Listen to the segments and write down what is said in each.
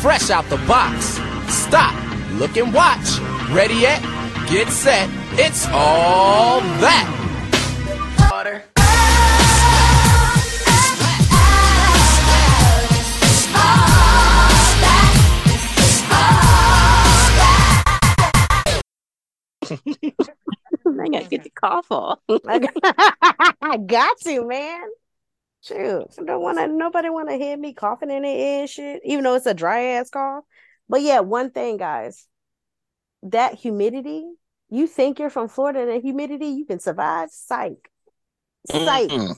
fresh out the box. Stop, look and watch. Ready yet? Get set. It's all that. Water. I gotta get the cough off. I got to, man. Shoot, I don't want to. Nobody want to hear me coughing in the ear and shit, even though it's a dry ass cough. But yeah, one thing, guys, that humidity. You think you're from Florida, and the humidity, you can survive. Psych, psych. Mm-mm.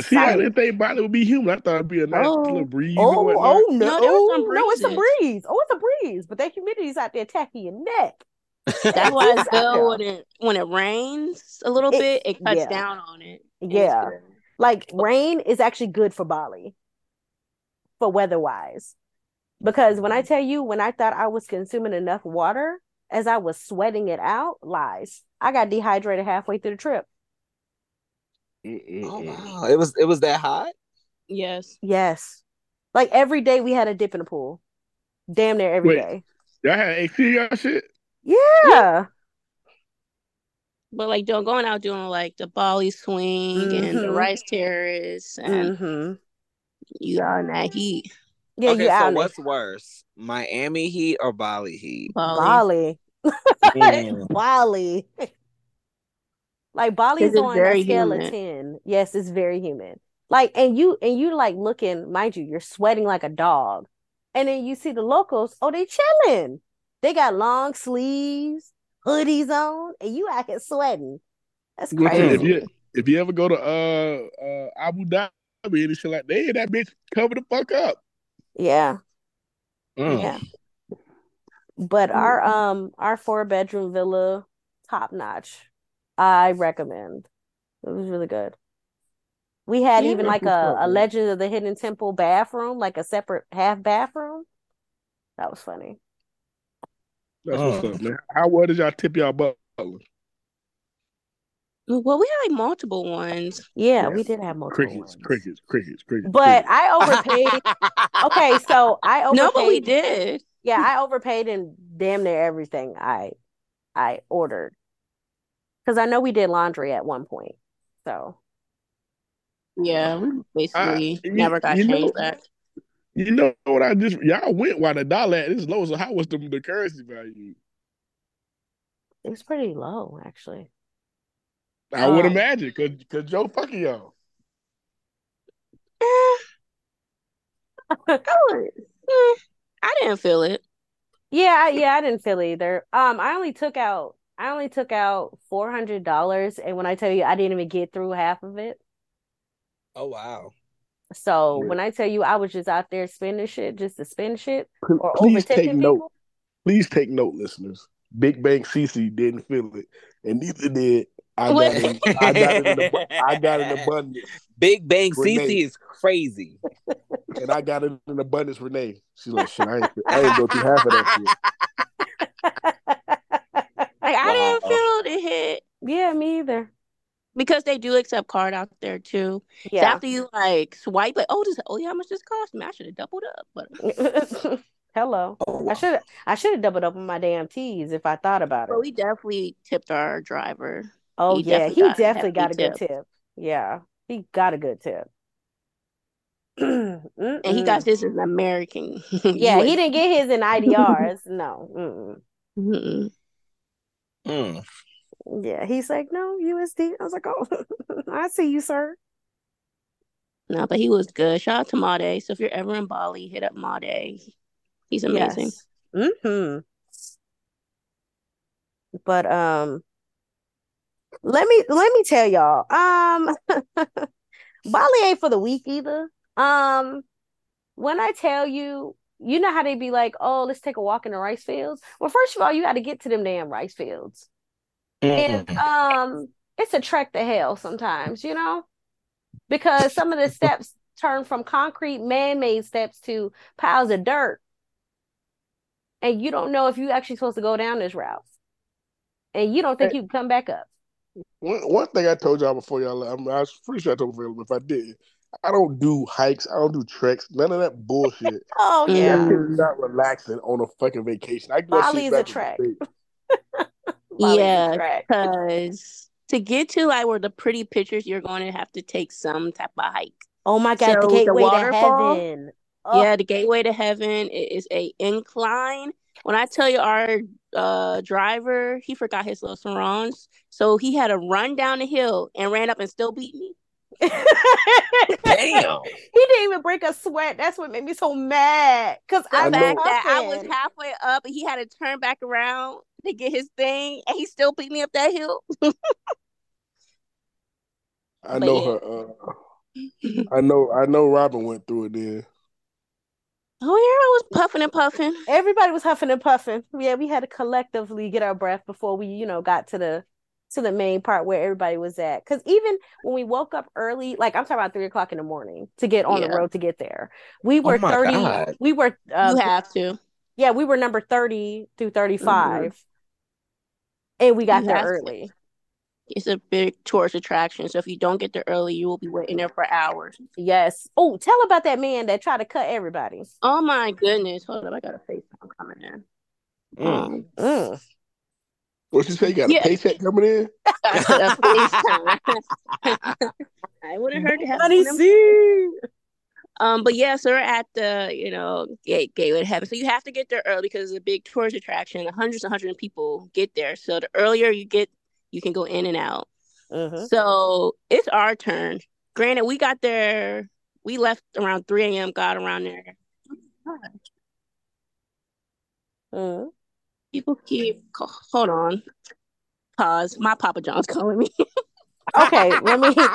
See, I didn't think about it would be humid. I thought it'd be a nice Oh. little breeze. Oh, or oh no, No, there was some no, it's a breeze. Oh, it's a breeze, but that humidity's out there attacking your neck. That's why it's It's good when it when it rains a little It- bit. It cuts yeah. down on it. and it's Yeah. Good. Like rain is actually good for Bali, for weather wise, because when I mm-hmm. tell you, when I thought I was consuming enough water as I was sweating it out, lies. I got dehydrated halfway through the trip. Oh wow, it was it was that hot. Yes. Yes, like every day we had a dip in the pool, damn near every Wait. day. Y'all had AC y'all shit. Yeah. But like doing going out doing like the Bali swing and the Mhm. rice terrace and hmm you out in that heat. Yeah, okay, you so out in what's worse, Miami heat or Bali heat? Bali. Bali. Mm. Bali. Like Bali's on very a scale humid. of 10. Yes, it's very humid. Like and you and you like looking, mind you, you're sweating like a dog. And then you see the locals, oh, they chilling. They got long sleeves, hoodies on, and you out here sweating. That's Well, crazy. if you if you ever go to uh uh Abu Dhabi and shit like they that bitch cover the fuck up. Yeah, Mm. yeah. But our um our four bedroom villa, top notch. I recommend. It was really good. We had Yeah, even like a, a. Legend of the Hidden Temple bathroom, like a separate half bathroom. That was funny. That's Mm. what's up, man. How well did y'all tip y'all butler? Well, we had like multiple ones. Yeah, Yeah. we did have multiple Crickets, ones. crickets, crickets, crickets. But crickets. I overpaid. Okay, so I overpaid. No, but we did. Yeah, I overpaid in damn near everything I I ordered. Because I know we did laundry at one point. So Yeah, we basically you- never got you know- changed that. You know what I just y'all went while the dollar at this low. So how was the the currency value? it was pretty low, actually. I would Um, imagine because because Joe fucking y'all. I, was- eh, I didn't feel it. Yeah, I- yeah, I didn't feel either. Um, I only took out I only took out four hundred dollars, and when I tell you I didn't even get through half of it. Oh wow. So Yeah. when I tell you I was just out there spending shit just to spend shit or Please take overtaking note. Please take note, listeners. Big Bang CC didn't feel it, and neither did I. Got What? it, I got it in abu- I got it in abundance, Big Bang Renee. CC is crazy. and I got it in abundance. Renee, she's like, shit, I ain't, I ain't go through half of that shit. Like I didn't uh, feel the hit Yeah, me either. Because they do accept card out there too. So Yeah. after you like swipe, like oh, this oh yeah, how much this cost me? I should have doubled up, but Hello. Oh, I should I should have doubled up on my damn teas if I thought about but it. we definitely tipped our driver. Oh he yeah, definitely he got definitely got a hefty good tip. Yeah, he got a good tip. And he got this as an American. Yeah, he didn't get his in IDRs. No. Mm-mm. Mm-mm. Mm. Yeah, he's like, no, USD. I was like, oh, I see you, sir. No, but he was good. Shout out to Made. So if you're ever in Bali, hit up Made. He's amazing. Yes. Mm-hmm. But um, let me let me tell y'all, um, Bali ain't for the weak either. Um, when I tell you, you know how they be like, oh, let's take a walk in the rice fields. Well, first of all, you got to get to them damn rice fields. And Mm. um, it's a trek to hell sometimes, you know, because some of the steps turn from concrete man-made steps to piles of dirt. And you don't know if you're actually supposed to go down this route. And you don't think you can come back up. One, one thing I told y'all before y'all, left, I, mean, I was pretty sure I told you if I did, I don't do hikes. I don't do treks. None of that bullshit. Oh yeah. That shit not relaxing on a fucking vacation. I do that Bali shit is a back in the trek. States. Bali is a Yeah, because to get to like where the pretty pictures, you're going to have to take some type of hike. Oh my god, the So the gateway to waterfall? heaven. Oh, Yeah, the gateway to heaven is a incline. When I tell you our uh driver, he forgot his little sarongs, so he had to run down the hill and ran up and still beat me. Damn. he didn't even break a sweat. That's what made me so mad. Cause The I I fact that I was halfway up and he had to turn back around to get his thing, and he still beat me up that hill. I know yeah. her. Uh, I know. I know. Robin went through it. Then Oh yeah, I was puffing and puffing. Everybody was huffing and puffing. Yeah, we had to collectively get our breath before we, you know, got to the to the main part where everybody was at. Because even when we woke up early, like I'm talking about three o'clock in the morning to get on Yeah. the road to get there, we were Oh 30. God. We were, uh, you have to. yeah, we were number 30 through 35, and we got You there early. It's a big tourist attraction, so if you don't get there early, you will be waiting there for hours. Yes. Oh, tell about that man that tried to cut everybody. Oh my goodness! Hold up, I got a FaceTime coming in. Mm. Um, Mm. what you say? You got a Yeah. paycheck coming in? I said a FaceTime. I wouldn't hurt to have Money one of them. see. Um, but yeah, so we're at the you know gate gateway to heaven. So you have to get there early because it's a big tourist attraction. Hundreds and hundreds of people get there. So the earlier you get, you can go in and out. Mhm. So it's our turn. Granted, we got there. We left around three a.m. Got around there. Mhm. People keep hold on. Pause. My Papa John's calling me. Okay, let me.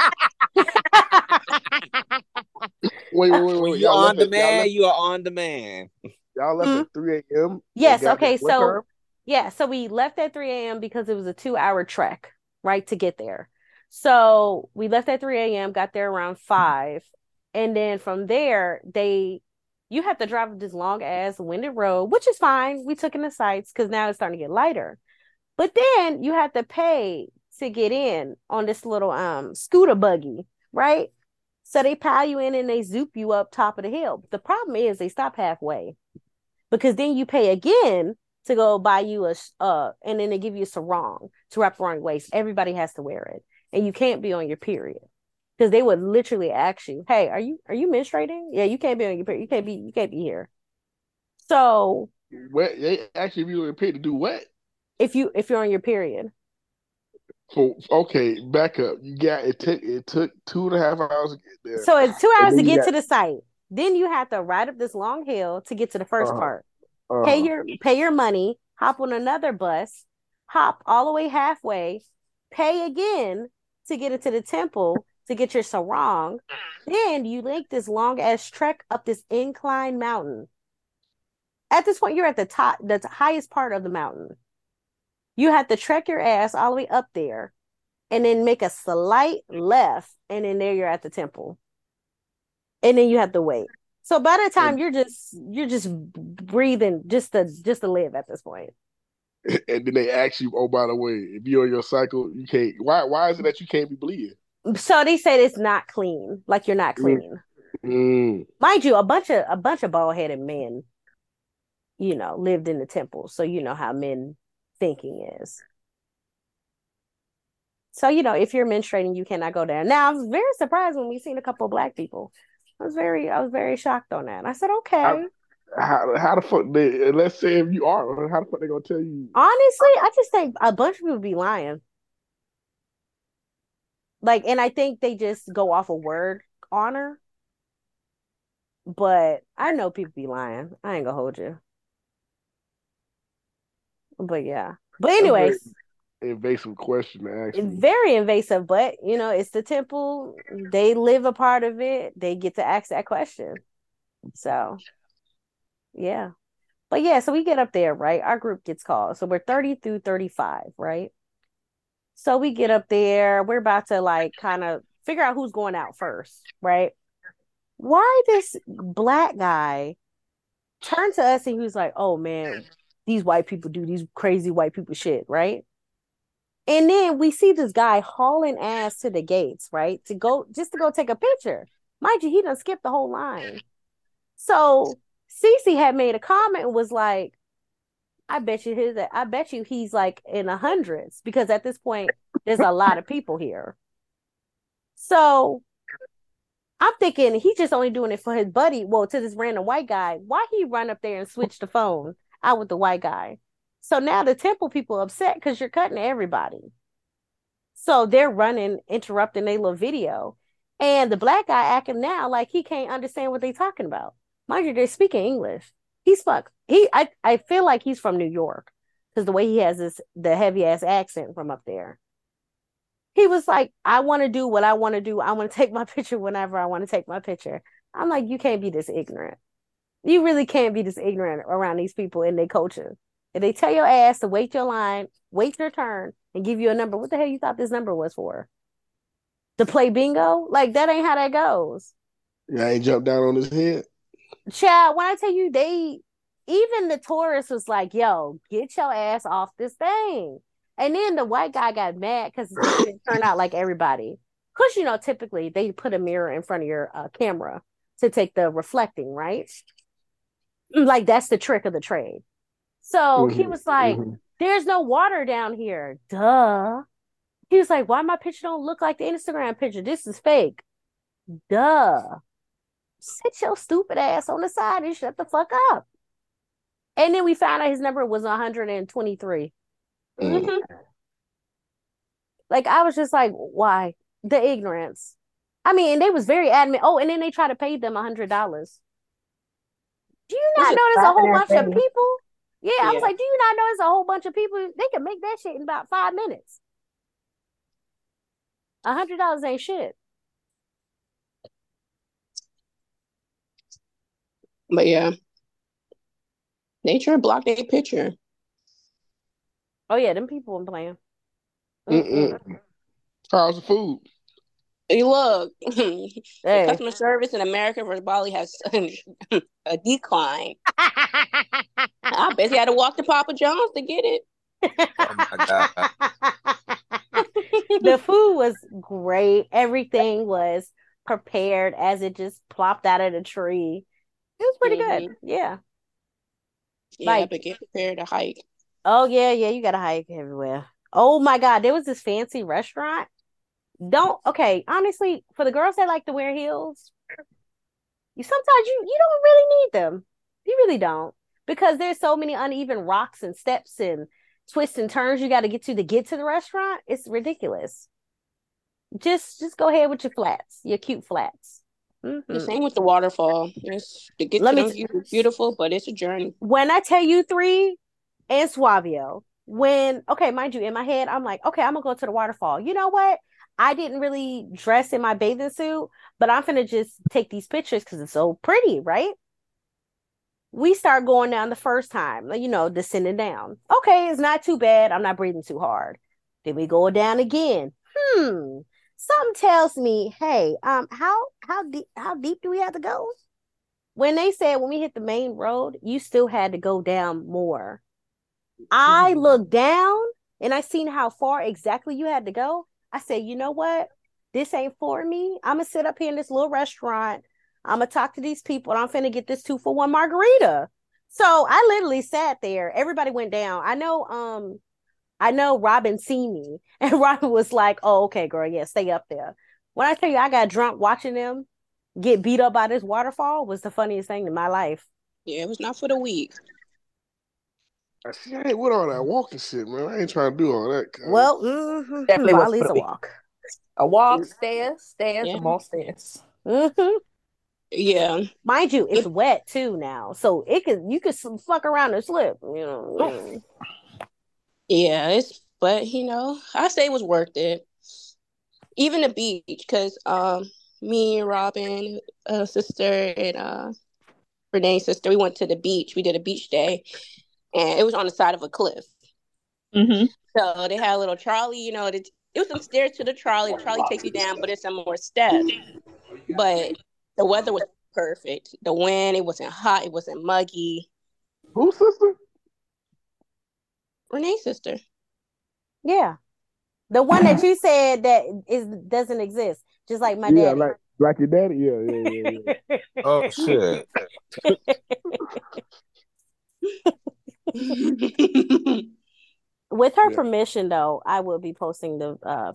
Wait, wait, wait, wait. you're on left, at, y'all demand, left, you are on demand. y'all left at mm-hmm. 3 a.m. Yes, okay, so time? yeah, so we left at 3 a.m. because it was a two hour trek, right, to get there. So we left at 3 a.m., got there around 5. And then from there, they you have to drive this long ass winded road, which is fine. We took in the sights because now it's starting to get lighter. But then you have to pay to get in on this little um scooter buggy, right? So they pile you in and they zoop you up top of the hill. The problem is they stop halfway because then you pay again to go buy you a uh and then they give you a sarong to wrap around your waist. Everybody has to wear it, and you can't be on your period because they would literally ask you, "Hey, are you are you menstruating? Yeah, you can't be on your period. You can't be you can't be here." So What they actually be getting paid to do what? if you if you're on your period, So okay, back up. You got it took it took two and a half hours to get there. so it's two hours to get got- to the site. Then you have to ride up this long hill to get to the 1st Uh-huh. part. Uh, pay your pay your money, hop on another bus, hop all the way halfway, pay again to get into the temple to get your sarong. Then you make this long ass trek up this incline mountain. At this point, you're at the top, the highest part of the mountain. You have to trek your ass all the way up there and then make a slight left, and then there you're at the temple. And then you have to wait. So by the time you're just you're just breathing just to just to live at this point. and then they ask you, oh, by the way, if you're on your cycle, you can't. Why? Why is it that you can't be bleeding? So they said it's not clean, like you're not Mm. clean. Mm. Mind you, a bunch of a bunch of bald headed men, you know, lived in the temple, so you know how men thinking is. So you know, if you're menstruating, you cannot go down. Now I was very surprised when we seen a couple of black people. I was very I was very shocked on that. I said, okay. How how the fuck they? Let's say if you are, how the fuck they gonna tell you? Honestly, I just think a bunch of people be lying. Like, and I think they just go off of word honor. But I know people be lying. I ain't gonna hold you. But yeah. But anyways, Invasive question to ask. it's me. very invasive, but you know, it's the temple. They live a part of it. They get to ask that question. So yeah. But yeah, so we get up there, right? Our group gets called. So we're 30 through 35, right? So we get up there. We're about to like kind of figure out who's going out first, right? Why this black guy turned to us and he was like, "Oh man, these white people do these crazy white people shit, right?" And then we see this guy hauling ass to the gates, right? To go just to go take a picture. Mind you, he done skipped the whole line. So Cece had made a comment and was like, I bet you his I bet you he's like in the hundreds because at this point there's a lot of people here. So I'm thinking he's just only doing it for his buddy. Well, to this random white guy. Why he run up there and switch the phone out with the white guy? So now the temple people upset because you're cutting everybody. So they're running, interrupting their little video. And the black guy acting now like he can't understand what they're talking about. Mind you, they're speaking English. He's fuck. He I, I feel like he's from New York because the way he has this the heavy ass accent from up there. He was like, I want to do what I want to do. I want to take my picture whenever I want to take my picture. I'm like, you can't be this ignorant. You really can't be this ignorant around these people in their culture. If they tell your ass to wait your line, wait your turn, and give you a number, what the hell you thought this number was for? To play bingo? Like that ain't how that goes. Yeah, I ain't jumped down on his head. Chad, when I tell you they even the tourist was like, yo, get your ass off this thing. And then the white guy got mad because it didn't turn out like everybody. Because, you know, typically they put a mirror in front of your uh, camera to take the reflecting, right? Like that's the trick of the trade. So mm-hmm. he was like, mm-hmm. there's no water down here. Duh. He was like, why my picture don't look like the Instagram picture? This is fake. Duh. Sit your stupid ass on the side and shut the fuck up. And then we found out his number was 123. Mm-hmm. Like I was just like, why? The ignorance. I mean, they was very adamant. Oh, and then they try to pay them a hundred dollars. Do you not notice a whole bunch of people? Yeah, yeah, I was like, do you not notice a whole bunch of people? They can make that shit in about five minutes. A hundred dollars ain't shit. But yeah, nature blocked a picture. Oh yeah, them people been playing. Mm-mm. How's the food? Hey, look, hey. customer service in America versus Bali has a decline. I bet you had to walk to Papa John's to get it. oh my god. the food was great. Everything was prepared as it just plopped out of the tree. It was pretty mm-hmm. good. Yeah. Yeah, like, but get prepared to hike. Oh yeah, yeah, you gotta hike everywhere. Oh my god, there was this fancy restaurant. Don't okay, honestly, for the girls that like to wear heels, you sometimes you you don't really need them. You really don't. Because there's so many uneven rocks and steps and twists and turns you got to get to to get to the restaurant. It's ridiculous. Just just go ahead with your flats, your cute flats. Mm-hmm. The same with the waterfall. It's to get Let to me t- beautiful, but it's a journey. When I tell you three, and Suavio. When okay, mind you, in my head, I'm like, okay, I'm gonna go to the waterfall. You know what? I didn't really dress in my bathing suit, but I'm gonna just take these pictures because it's so pretty, right? We start going down the first time, you know, descending down. Okay, it's not too bad. I'm not breathing too hard. Then we go down again. Hmm. Something tells me, hey, um, how how deep how deep do we have to go? When they said when we hit the main road, you still had to go down more. I mm-hmm. looked down and I seen how far exactly you had to go. I said, you know what? This ain't for me. I'm gonna sit up here in this little restaurant. I'm gonna talk to these people and I'm finna get this two for one margarita. So I literally sat there. Everybody went down. I know um I know Robin seen me and Robin was like, Oh, okay, girl, yeah, stay up there. When I tell you I got drunk watching them get beat up by this waterfall was the funniest thing in my life. Yeah, it was not for the weak. I see, I ain't with all that walking shit, man. I ain't trying to do all that. Well, mm-hmm. definitely Bali's a walk. A walk, stairs, stairs, yeah. more stairs. Mm-hmm. Yeah, mind you, it's wet too now, so it can you can fuck around and slip. You know. Yeah, it's but you know I say it was worth it. Even the beach, because um, me and Robin, uh, sister, and uh, Renee's sister, we went to the beach. We did a beach day, and it was on the side of a cliff. Mm-hmm. So they had a little trolley, you know, it, it was some stairs to the trolley. The trolley takes you down, but it's some more steps. But the weather was perfect. The wind, it wasn't hot, it wasn't muggy. Whose sister? Renee's sister. Yeah. The one that you said that is doesn't exist, just like my dad. Yeah, like Like your daddy, yeah, yeah, yeah. yeah. Oh shit. With her Yeah. permission, though, I will be posting the uh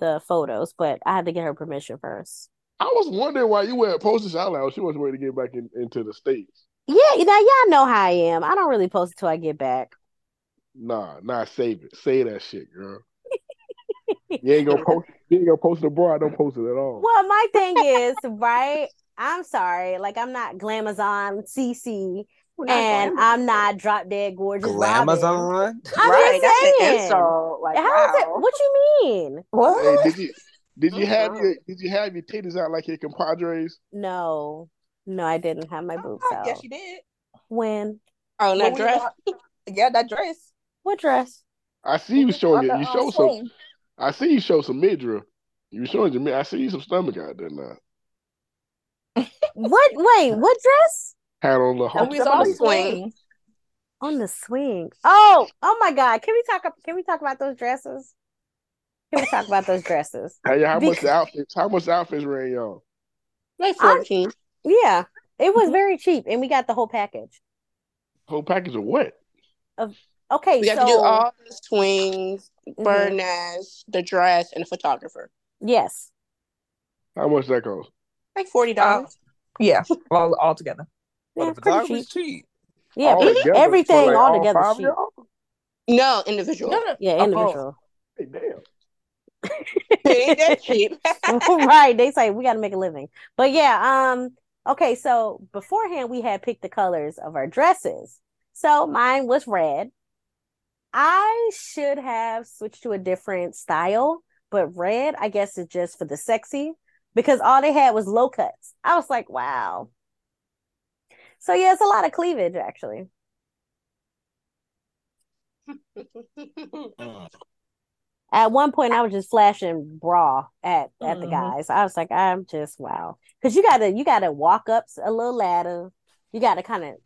the photos, but I had to get her permission first. I was wondering why you weren't posting out loud. She wasn't ready to get back in, into the states. Yeah, now y'all know how I am. I don't really post until I get back. Nah, nah, save it. Say that shit, girl. you ain't gonna post. You ain't gonna post it abroad. I don't post it at all. Well, my thing is, right? I'm sorry, like I'm not Glamazon CC, and I'm not drop dead gorgeous. Robin. Glamazon. I'm right, just that's an saying. insult. Like, How is it? wow. What you mean? What? Hey, did you did you have your did you have your titties out like your compadres? No, no, I didn't have my boobs Oh, out. yes, you did. When? oh, that we dress. got- Yeah, that dress. What dress? I see you showing On you. the, You show some. I see you show some midriff. You showing your. mid- I see some stomach out there now. What? Wait, what dress? Had on the And hawk. we was on the swing. swing. On the swing. Oh, oh my God! Can we talk? Can we talk about those dresses? Can we talk about those dresses? Hey, how much Because- the outfits? How much the outfits ran y'all? Like I'm- 14. Yeah, it was very cheap, and we got the whole package. Whole package of what? Okay, We got so to do all the swings, Mhm. Burnaz, the dress, and the photographer. yes, How much that cost? Like $40. Yeah, all, all together. Yeah, Well, the pretty photography's cheap. cheap. Yeah, All pretty- together for, everything like, all all together five of cheap. no, individual. No, no. Yeah, Oh, individual. Hey, damn. it ain't that cheap. right. They say we got to make a living. But yeah, um, okay, so beforehand we had picked the colors of our dresses. So mine was red. I should have switched to a different style, but red, I guess, is just for the sexy because all they had was low cuts. I was like, wow. So yeah, it's a lot of cleavage actually. At one point, I was just flashing bra at at the Mhm. guys. I was like, I'm just wow, because you gotta you gotta walk up a little ladder. You gotta kind of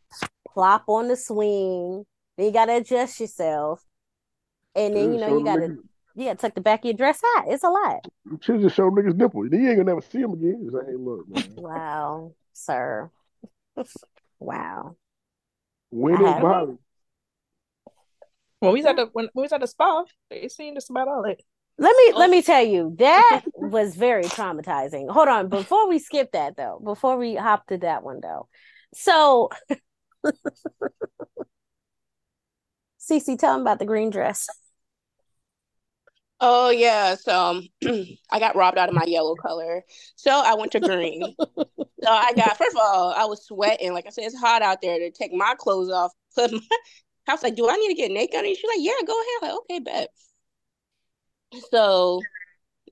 plop on the swing. Then you gotta adjust yourself, and then you know you gotta you gotta tuck the back of your dress out. It's a lot. You should just show niggas nipple. Then you ain't gonna never see them again. Just, hey, look, man. Wow, sir. wow. When I is have- Bali? When we was at the when, when we was at the spa, they seen just about all it. Let me let me tell you that was very traumatizing. Hold on, before we skip that though, before we hop to that one though. So Cece, tell them about the green dress. Oh yeah, so um, I got robbed out of my yellow color, so I went to green. so I got first of all, I was sweating. Like I said, it's hot out there to take my clothes off. Put my, I was like, "Do I need to get naked?" And she's like, "Yeah, go ahead." I'm like, okay, bet. So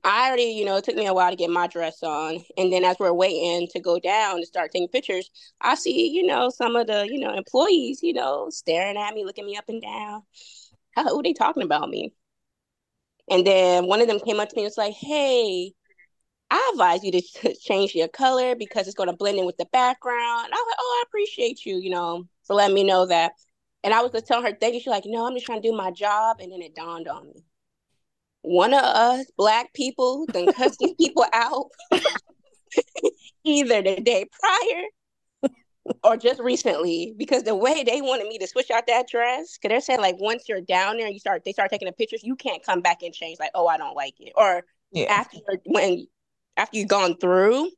I already, you know, it took me a while to get my dress on, and then as we're waiting to go down to start taking pictures, I see, you know, some of the, you know, employees, you know, staring at me, looking me up and down. How who they talking about me? And then one of them came up to me and was like, Hey, I advise you to change your color because it's going to blend in with the background. And I was like, Oh, I appreciate you, you know, for letting me know that. And I was just telling her, Thank you. She's like, No, I'm just trying to do my job. And then it dawned on me. One of us black people then cuss these people out either the day prior or just recently because the way they wanted me to switch out that dress because they're saying like once you're down there and you start they start taking the pictures you can't come back and change like oh i don't like it or Yeah. after when after you've gone through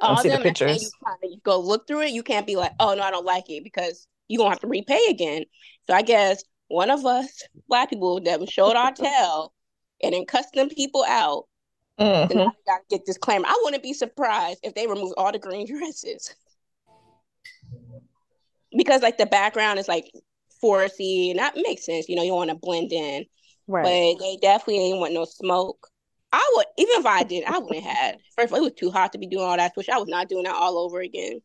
all the them and you kind of you go look through it you can't be like oh no i don't like it because you're gonna have to repay again so i guess one of us black people that showed our tail and then cussed them people out then Mhm. I gotta get this claim. I wouldn't be surprised if they remove all the green dresses. Because like the background is like foresty and that makes sense. You know, you want to blend in. Right. But they definitely ain't want no smoke. I would even if I did, I wouldn't have. First of all, it was too hot to be doing all that, which I was not doing that all over again.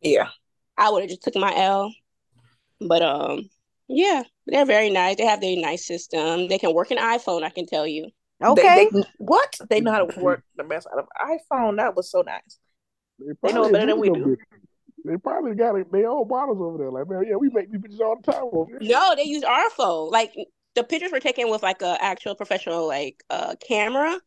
Yeah. I would have just took my L. But um yeah, they're very nice. They have their nice system. They can work an iPhone, I can tell you. Okay. They, they, what? They know how to work the best out of iPhone. That was so nice. They know probably better than we do. bitches. They probably got it, their own bottles over there. Like, man, yeah, we make these pictures all the time over here. No, they use our phone. Like the pictures were taken with like a actual professional like uh camera.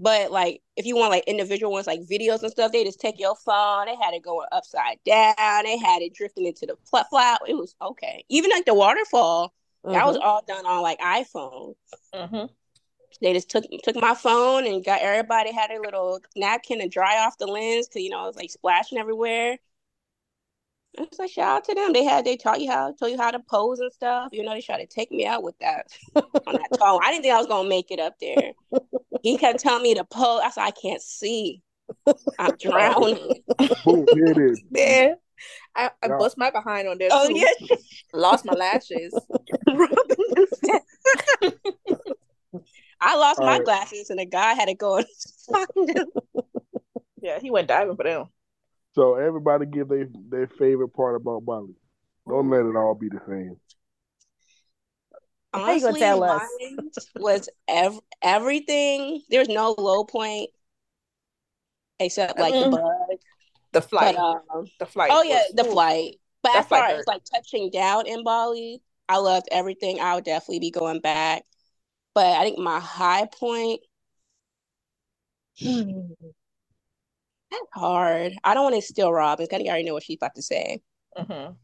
But like if you want like individual ones like videos and stuff, they just take your phone. They had it going upside down. They had it drifting into the flat flat. It was okay. Even like the waterfall, that was Mhm. all done on like iPhone. Mm-hmm. They just took took my phone and got everybody had a little napkin to dry off the lens because you know it was like splashing everywhere. It's like shout out to them. They had they taught you how told you how to pose and stuff. You know they tried to take me out with that on that tone. I didn't think I was gonna make it up there. He kept telling me to pose. I said I can't see. I'm drowning. Boom, here it is. Man, I, I Yeah. bust my behind on there. oh too. yeah, Lost my lashes. I lost All my right. glasses and the guy had to go and find them. Yeah, he went diving for them. So everybody give their their favorite part about Bali. Don't let it all be the same. How you gonna Honestly, tell us? mine was ev- everything. There's no low point except like the Mm. bug. The flight. But um, the flight. oh yeah, the ooh. flight. But That as far flight as like touching down in Bali, I loved everything. I would definitely be going back. But I think my high point. Hmm, that's hard. I don't want to steal Robin. I already know what she's about to say. Mhm.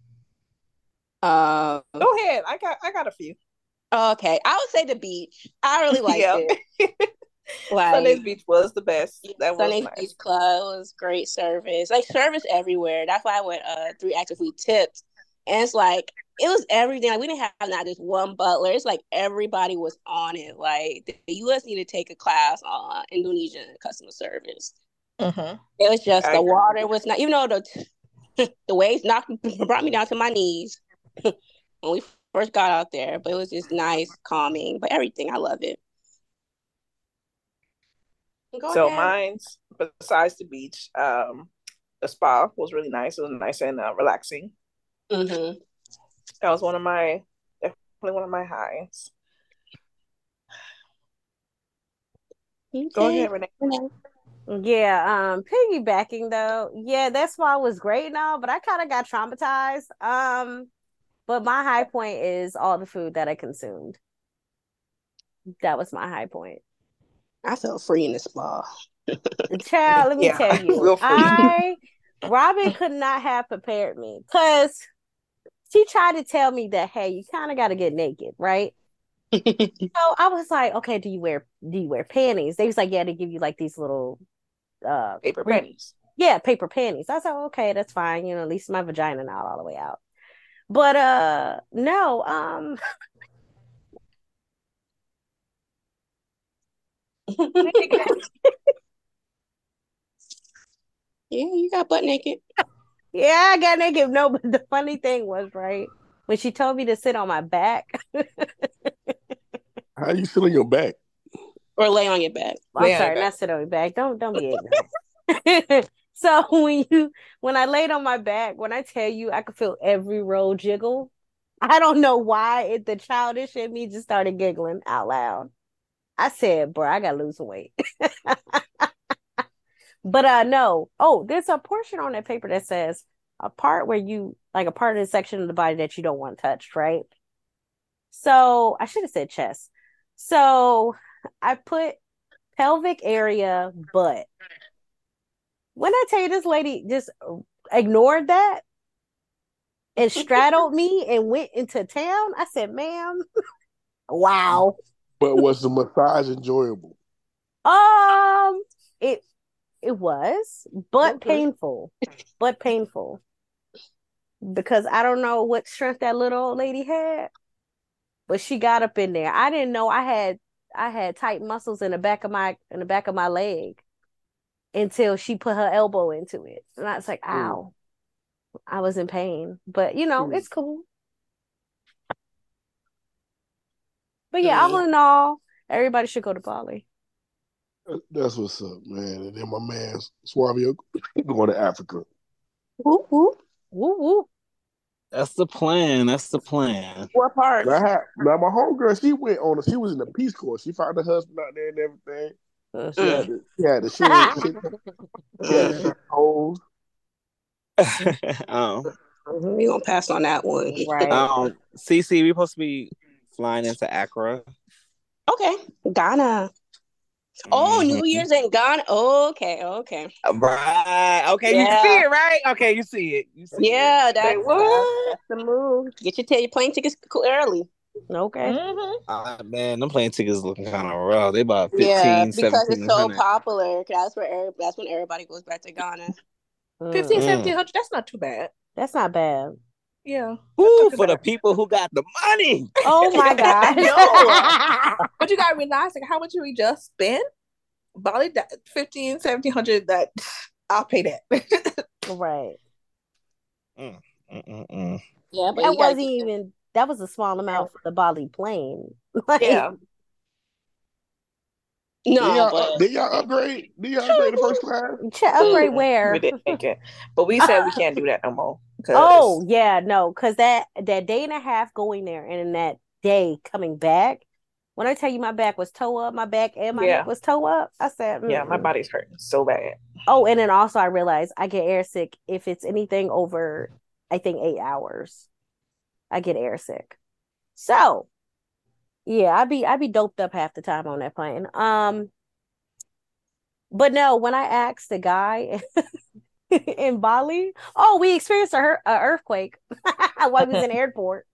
Um, Go ahead. I got I got a few. okay, I would say the beach. I really liked Yeah. it. Like Sunday's Beach was the best. That was nice. Beach Club was great service. Like service everywhere. That's why I went uh three active we tipped. And it's like it was everything. Like we didn't have not just one butler. It's like everybody was on it. Like the US needed to take a class on Indonesian customer service. Mhm. It was just I the agree. water was not even though the the waves knocked brought me down to my knees when we first got out there. But it was just nice, calming, but everything. I love it. Go So ahead. mine's besides the beach, um, the spa was really nice. It was nice and uh, relaxing. hmm That was one of my definitely one of my highs. Go ahead, Renee. Yeah, um, piggybacking though, yeah, that spa was great and all, but I kind of got traumatized. Um, but my high point is all the food that I consumed. That was my high point. I felt free in the spa. Child, let me Yeah, tell you. I Robin could not have prepared me because she tried to tell me that hey, you kind of got to get naked, right? So I was like, okay, do you wear do you wear panties? They was like, yeah, they give you like these little uh Paper re- panties. yeah, paper panties. I said, okay, that's fine. You know, at least my vagina not all the way out. But uh no, um yeah, you got butt naked. yeah, I got naked. No, but the funny thing was, right, when she told me to sit on my back, How you sit on your back? Or lay on your back. I'm Lay sorry, your not sit on your back. Don't don't be ignorant. so when you when I laid on my back, when I tell you I could feel every roll jiggle, I don't know why it the childish in me just started giggling out loud. I said, bro, I gotta lose some weight. but uh no. Oh, there's a portion on that paper that says a part where you like a part of the section of the body that you don't want touched, right? So I should have said chest. So I put pelvic area, butt. When I tell you this lady just ignored that and straddled me and went into town, I said, ma'am, wow. But was the massage enjoyable? Um, it it was, but Okay. painful, but painful. Because I don't know what strength that little old lady had, but she got up in there. I didn't know I had I had tight muscles in the back of my in the back of my leg until she put her elbow into it, and I was like, Mm. "Ow!" I was in pain, but you know, Mm. it's cool. But yeah, Mm. all in all, everybody should go to Bali. That's what's up, man. And then my man Swabio going to Africa. Whoop, whoop. Woo woo. That's the plan. That's the plan. What part? Now, I- now my homegirl, she went on. She was in the Peace Corps. She found her husband out there and everything. Uh, She had the, she had the shit. shit she had the holes. um, We gonna pass on that one. Right. um, CC, we supposed to be flying into Accra. Okay. Ghana. Oh. New Year's in Ghana. Okay, okay. Right. Okay, Yeah. you see it, right? Okay, you see it. You see it. Yeah, that's, Wait, what? that's the move. Get your, t- your plane tickets co- early. Okay. Mhm. Ah, man, them plane tickets looking kind of rough. They about 15, yeah, because it's so 1700. popular. 'cause That's where every, that's when everybody goes back to Ghana. Mm, 15, Mm. 1700, that's not too bad. That's not bad. Yeah. Woo, for the people who got the money. Oh my god. But you gotta realize like how much we just spent? Bali that 15, 1700 that I'll pay that. right. Mm-mm-mm. Yeah, but That you gotta wasn't even that was a small amount for the Bali plane. Like, yeah. Did no, y'all, but did y'all upgrade? Did y'all upgrade the first class? upgrade where? We didn't think it. But we said we can't do that no more. Oh yeah, no, because that that day and a half going there and then that day coming back. When I tell you my back was toe up, my back and my Yeah. neck was toe up. I said, yeah, my body's hurting so bad. Oh, and then also I realized I get air sick if it's anything over, I think eight hours. I get air sick. So, yeah, I'd be I'd be doped up half the time on that plane. Um, but no, when I asked the guy in Bali, oh, we experienced a, hur- a earthquake while we was in airport.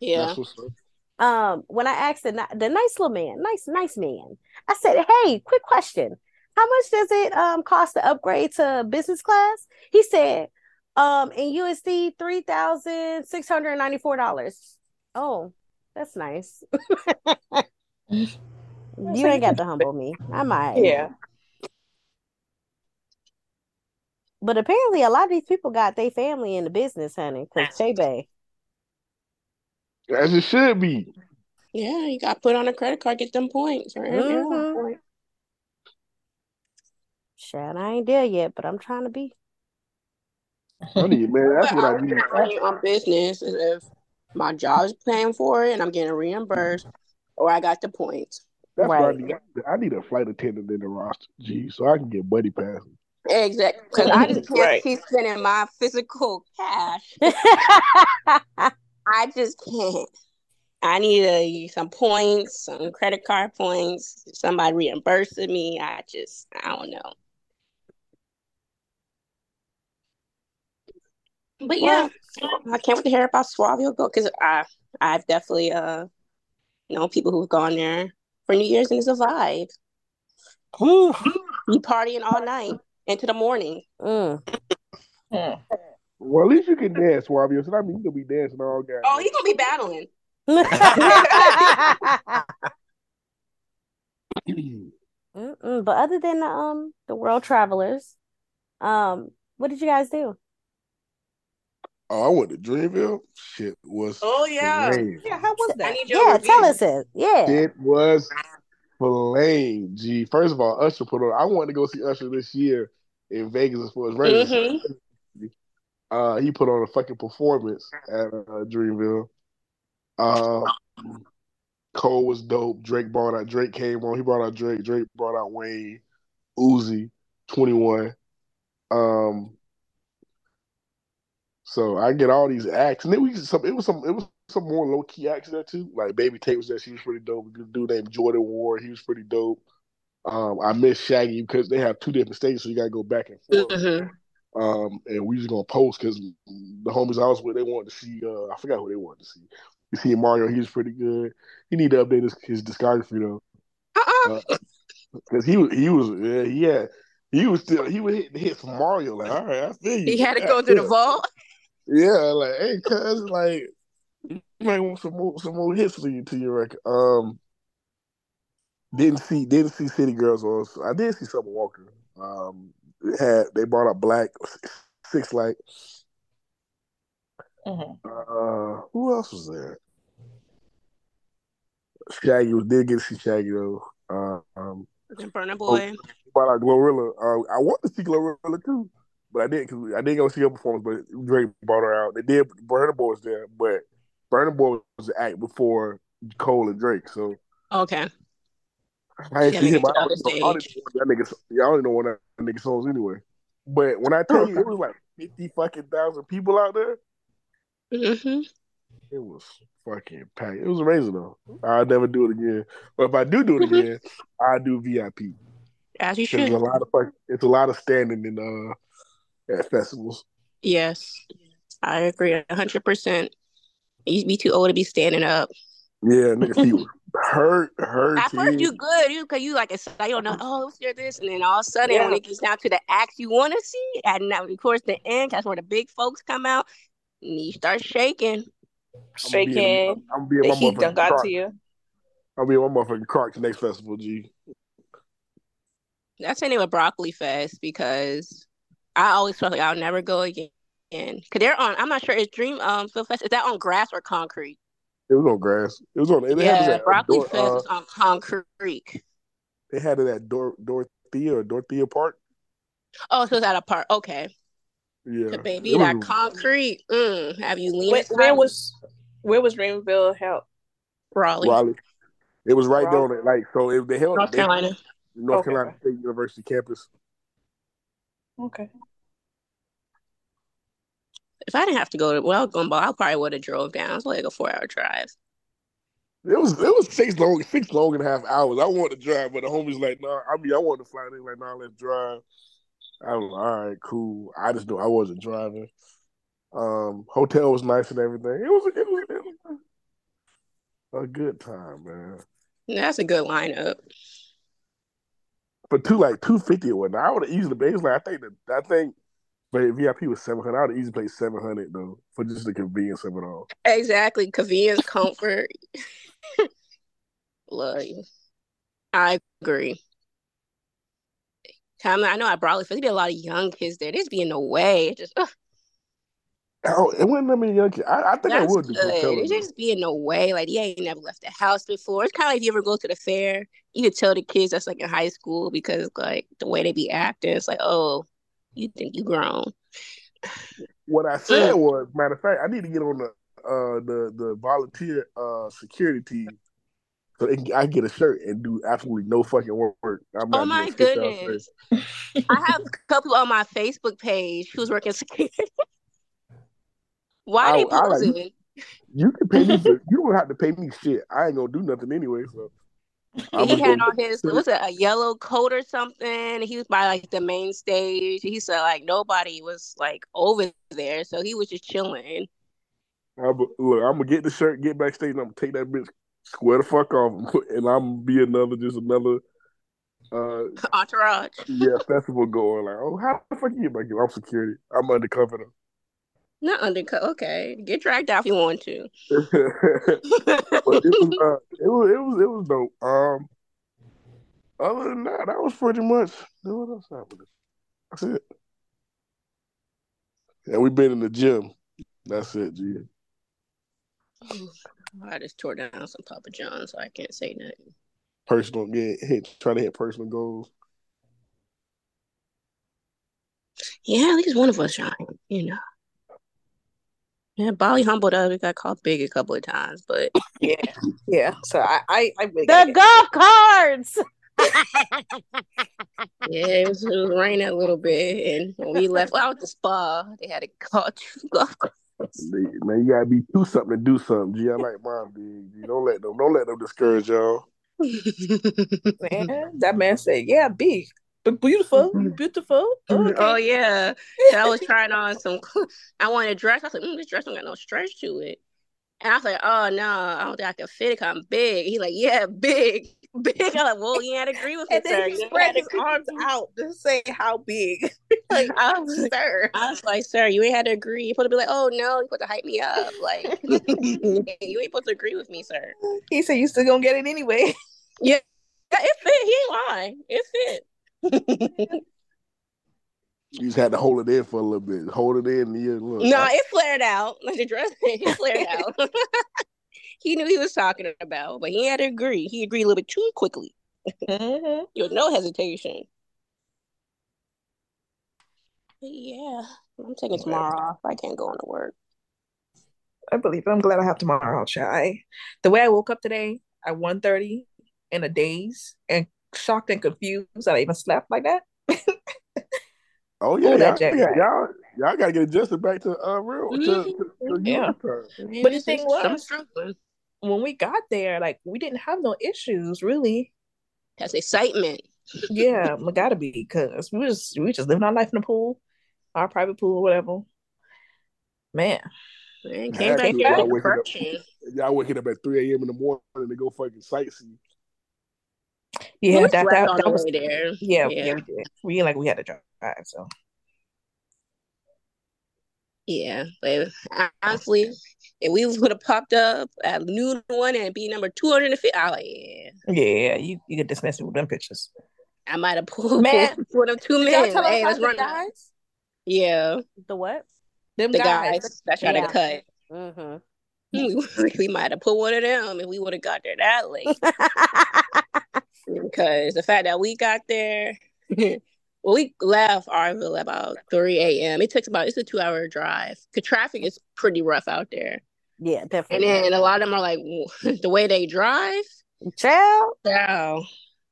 yeah. That's what's up. Um, when I asked the the nice little man, nice nice man, I said, "Hey, quick question: How much does it um cost to upgrade to business class?" He said, "Um, in USD, three thousand six hundred ninety four dollars." Oh, that's nice. you ain't got to humble me. I might. Yeah. But apparently, a lot of these people got their family in the business, honey. Because Shay Bay. As it should be. Yeah, you got to put on a credit card, get them points. Or Mhm. point. Shit, I ain't there yet, but I'm trying to be. Honey, man. That's what I I would need. spend money on business is if my job's paying for it and I'm getting reimbursed, or I got the points. That's what I need. I need a flight attendant in the roster, G, so I can get buddy passes. Exactly, because I just can't Right. keep spending my physical cash. I just can't. I need a, some points, some credit card points. Somebody reimbursing me. I just, I don't know. But yeah, I can't wait to hear about Suavio go because I, I've definitely uh know people who've gone there for New Year's and it's a vibe. Whew. You partying all night into the morning. Mm. Hmm. Well, at least you can dance, Swabio. So that means you can be dancing all day. Oh, he's gonna be battling. But other than the, um the world travelers, um, what did you guys do? oh, I went to Dreamville. Shit was Oh yeah. flame. Yeah, how was I that? need Yeah, review. tell us it. Yeah. It was flame. G. First of all, Usher put on. I wanted to go see Usher this year in Vegas for his residency. Mhm. Uh, he put on a fucking performance at uh, Dreamville. Uh, Cole was dope. Drake brought out. Drake came on. He brought out Drake. Drake brought out Wayne, Uzi, Twenty One. Um, so I get all these acts, and then we some. It was some. It was some more low key acts there too. Like Baby Tate was there. She was pretty dope. A dude named Jordan Ward. He was pretty dope. Um, I miss Shaggy because they have two different stages, so you gotta go back and forth. Mhm. Um, and we just gonna post because the homies I was with, they wanted to see. Uh, I forgot who they wanted to see. You see Mario, he was pretty good. He need to update his, his discography though, Uh-uh. because he was he was yeah, he had he was still he was hitting hits from Mario. Like, all right, I feel you. He had to go through the vault. Yeah, like, hey, cuz, like, you might want some more some more hits to you to your record. Um, didn't see didn't see City Girls on. I did see Summer Walker. Um, had they brought up Black Six Light. Mhm. Uh, who else was there? Shaggy was did get to see Shaggy though. Uh, um, And Burna Boy. brought out Glorilla. Uh, I want to see Glorilla too, but I didn't. Cause I didn't go see her performance. But Drake brought her out. They did. Burna Boy was there, but Burna Boy was the act before Cole and Drake. So Okay. I ain't Yeah, see him. I don't, even know- I don't even know that nigga. I don't even know one that nigga songs anyway. But when I tell you, it was like fifty fucking thousand people out there. hmm It was fucking packed. It was amazing though. I'll never do it again. But if I do do it again, I do VIP. As you should. a lot of it's a lot of standing in uh at festivals. Yes, I agree a hundred percent. You'd be too old to be standing up. Yeah, nigga, feet were hurt, hurt. At first, you good, you cause you like a you don't know. Oh, what's your this, and then all of a sudden, when it gets down to the acts you want to see, and now of course the end, that's where the big folks come out. And you start shaking. Shaking. I'm being The my heat done motherfucking got Crocs. to you. I'll be my motherfucking Crocs next festival. G. That's the name of Broccoli Fest because I always felt like I'll never go again. Cause they're on. I'm not sure. Is Dream um Film Fest is that on grass or concrete? It was on grass. It was on. It had it yeah, at Broccoli Dor- Fest uh, on concrete. They had it at Dor- Dorothea or Dorothea Park. Oh, so it's at a park. Okay, Yeah, so baby, It that concrete. Mm, have you leaned? Where, where was where was Dreamville held? Raleigh, Raleigh. It was right there on it. Like so, if they held North they- Carolina? North Okay. Carolina State University campus. Okay. If I didn't have to go to well, Gumball, I probably would have drove down. It's like a four hour drive. It was it was six long six long and a half hours. I wanted to drive, but the homies like, nah. I mean, I wanted to fly. They like, nah, let's drive. I was like, all right, cool. I just knew I wasn't driving. Um, hotel was nice and everything. It was it was, it was a good time, man. That's a good lineup. For two like two fifty or whatnot, I would have easily. It was like I think that I think, but VIP was seven hundred. I would easily paid seven hundred though for just the convenience of it all. Exactly, convenience, comfort. Look, I agree. Time I know I Broccoli Fest, there be a lot of young kids there. They just be the way. It just ugh, Oh, it wasn't that many young kids. I, I think I would good. It just be in the way. Like yeah, you ain't never left the house before. It's kind of like if you ever go to the fair, you could tell the kids that's like in high school because like the way they be acting. It's like, oh, you think you grown? What I said was, matter of fact, I need to get on the uh the the volunteer uh security team so they can, I get a shirt and do absolutely no fucking work. I'm Oh my doing six hours goodness. I have a couple on my Facebook page who's working security. Why I- they I like- posing? You can pay me for you don't have to pay me shit. I ain't gonna do nothing anyway. So I'm he had on his was it a yellow coat or something? He was by like the main stage. He said like nobody was like over there, so he was just chilling. I'm, look, I'm gonna get the shirt, get backstage, and I'm gonna take that bitch square the fuck off, and, I'm gonna be another just another uh Entourage. yeah festival going. Like, oh, how the fuck you get back here? I'm security. I'm undercover though. Not undercut. Okay, get dragged out if you want to. but it was, uh, it was it was it was dope. Um, other than that, that was pretty much what else happened. That's it. And we've been in the gym. That's it, G. I just tore down some Papa John, so I can't say nothing. Personal get hit, trying to hit personal goals. Yeah, at least one of us trying, you know. Yeah, Bali humbled us. We got called big a couple of times, but Yeah. Yeah. So I I, I really The gotta golf cards. yeah, it was, it was raining a little bit. And when we left out the spa, they had to call two golf carts. Man, you gotta be do something to do something. Gee, I like mine, big. G. Don't let them don't let them discourage y'all. man. That man said, "Yeah, big, but beautiful, beautiful." Okay. Oh yeah, so I was trying on some. I wanted a dress. I was like, mm, this dress don't got no stretch to it. And I was like, oh no, I don't think I can fit it. 'cause I'm big. He's like, yeah, big, big. I'm like, well, you had to agree with me, And sir. then he spread his arms out to say how big. like, I was, sir. I was like, sir, you ain't had to agree. You're supposed to be like, oh no, you're supposed to hype me up. Like, you ain't supposed to agree with me, sir. He said, "You still gonna get it anyway." Yeah, it fit. He ain't lying. It's it fit. You just had to hold it in for a little bit. Hold it in. Yeah, look. no, I- it flared out. Like the dress, it flared out. he knew he was talking about, but he had to agree. He agreed a little bit too quickly. Mm-hmm. There no hesitation. But yeah, I'm taking tomorrow off. I can't go into work. I believe it. I'm glad I have tomorrow. I'll Try the way I woke up today at 1.30 in a daze and shocked and confused that I even slept like that. oh yeah, Ooh, y'all, that jet yeah, y'all y'all gotta get adjusted back to uh real to, to, to Yeah. US But the it's thing was- When we got there, like we didn't have no issues really. That's excitement. Yeah, we gotta be because we was we just living our life in the pool, our private pool, or whatever. Man, Man, came back y'all waking up- Y'all waking up at three a.m. in the morning to go fucking sightsee. Yeah, we that that, on that the was way there. yeah, yeah. yeah, we did. We like we had to drive, so Yeah, but honestly, if we would have popped up at noon one and be number two hundred and fifty, oh yeah, yeah, you you get dismissed with them pictures. I might have pulled Man, for them two Did men. tell us Hey, let's run. guys? Yeah, The what? Them the guys. guys that tried Yeah. to cut. Mm-hmm. We, we might have put one of them if we would have got there that late. because the fact that we got there, well, we left Arville about 3 a.m. It takes about, it's a two hour drive. Cause traffic is pretty rough out there. yeah, definitely. And then a lot of them are like, the way they drive, Child. wow.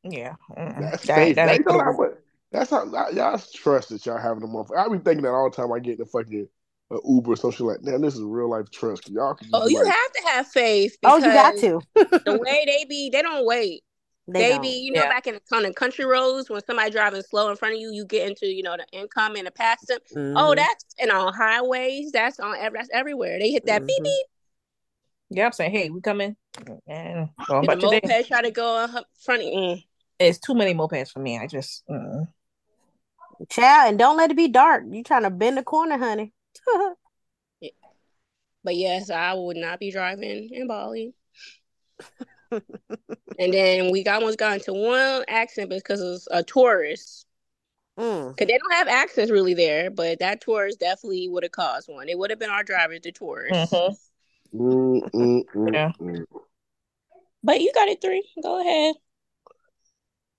Yeah, mm-mm. That's that, safe. that That ain't you know how cool. much- That's how y'all trust that y'all having a month. I be thinking that all the time. I get the fucking uh, Uber or social like, man, this is real life trust. Y'all can just Oh, you like, have to have faith. Oh, you got to. The way they be, they don't wait. They They, don't. you know, Yeah. back in the, on the country roads when somebody driving slow in front of you, you get into, you know, the income and the past them. Oh, Mhm. that's and on highways. That's on. ev- That's everywhere. They hit that beep Mhm. beep. Yeah, I'm saying, hey, we coming, and going And the about your day. moped try to go in her front. Mm. It's too many mopeds for me. I just, mm. Child, and don't let it be dark. You trying to bend the corner, honey. But yes, I would not be driving in Bali. And then we almost got into one accident because it was a tourist. Mm. Because they don't have access really there, but that tourist definitely would have caused one. It would have been our drivers, the tourists. Mhm. mm, mm, mm, Yeah. But you got it three. Go ahead.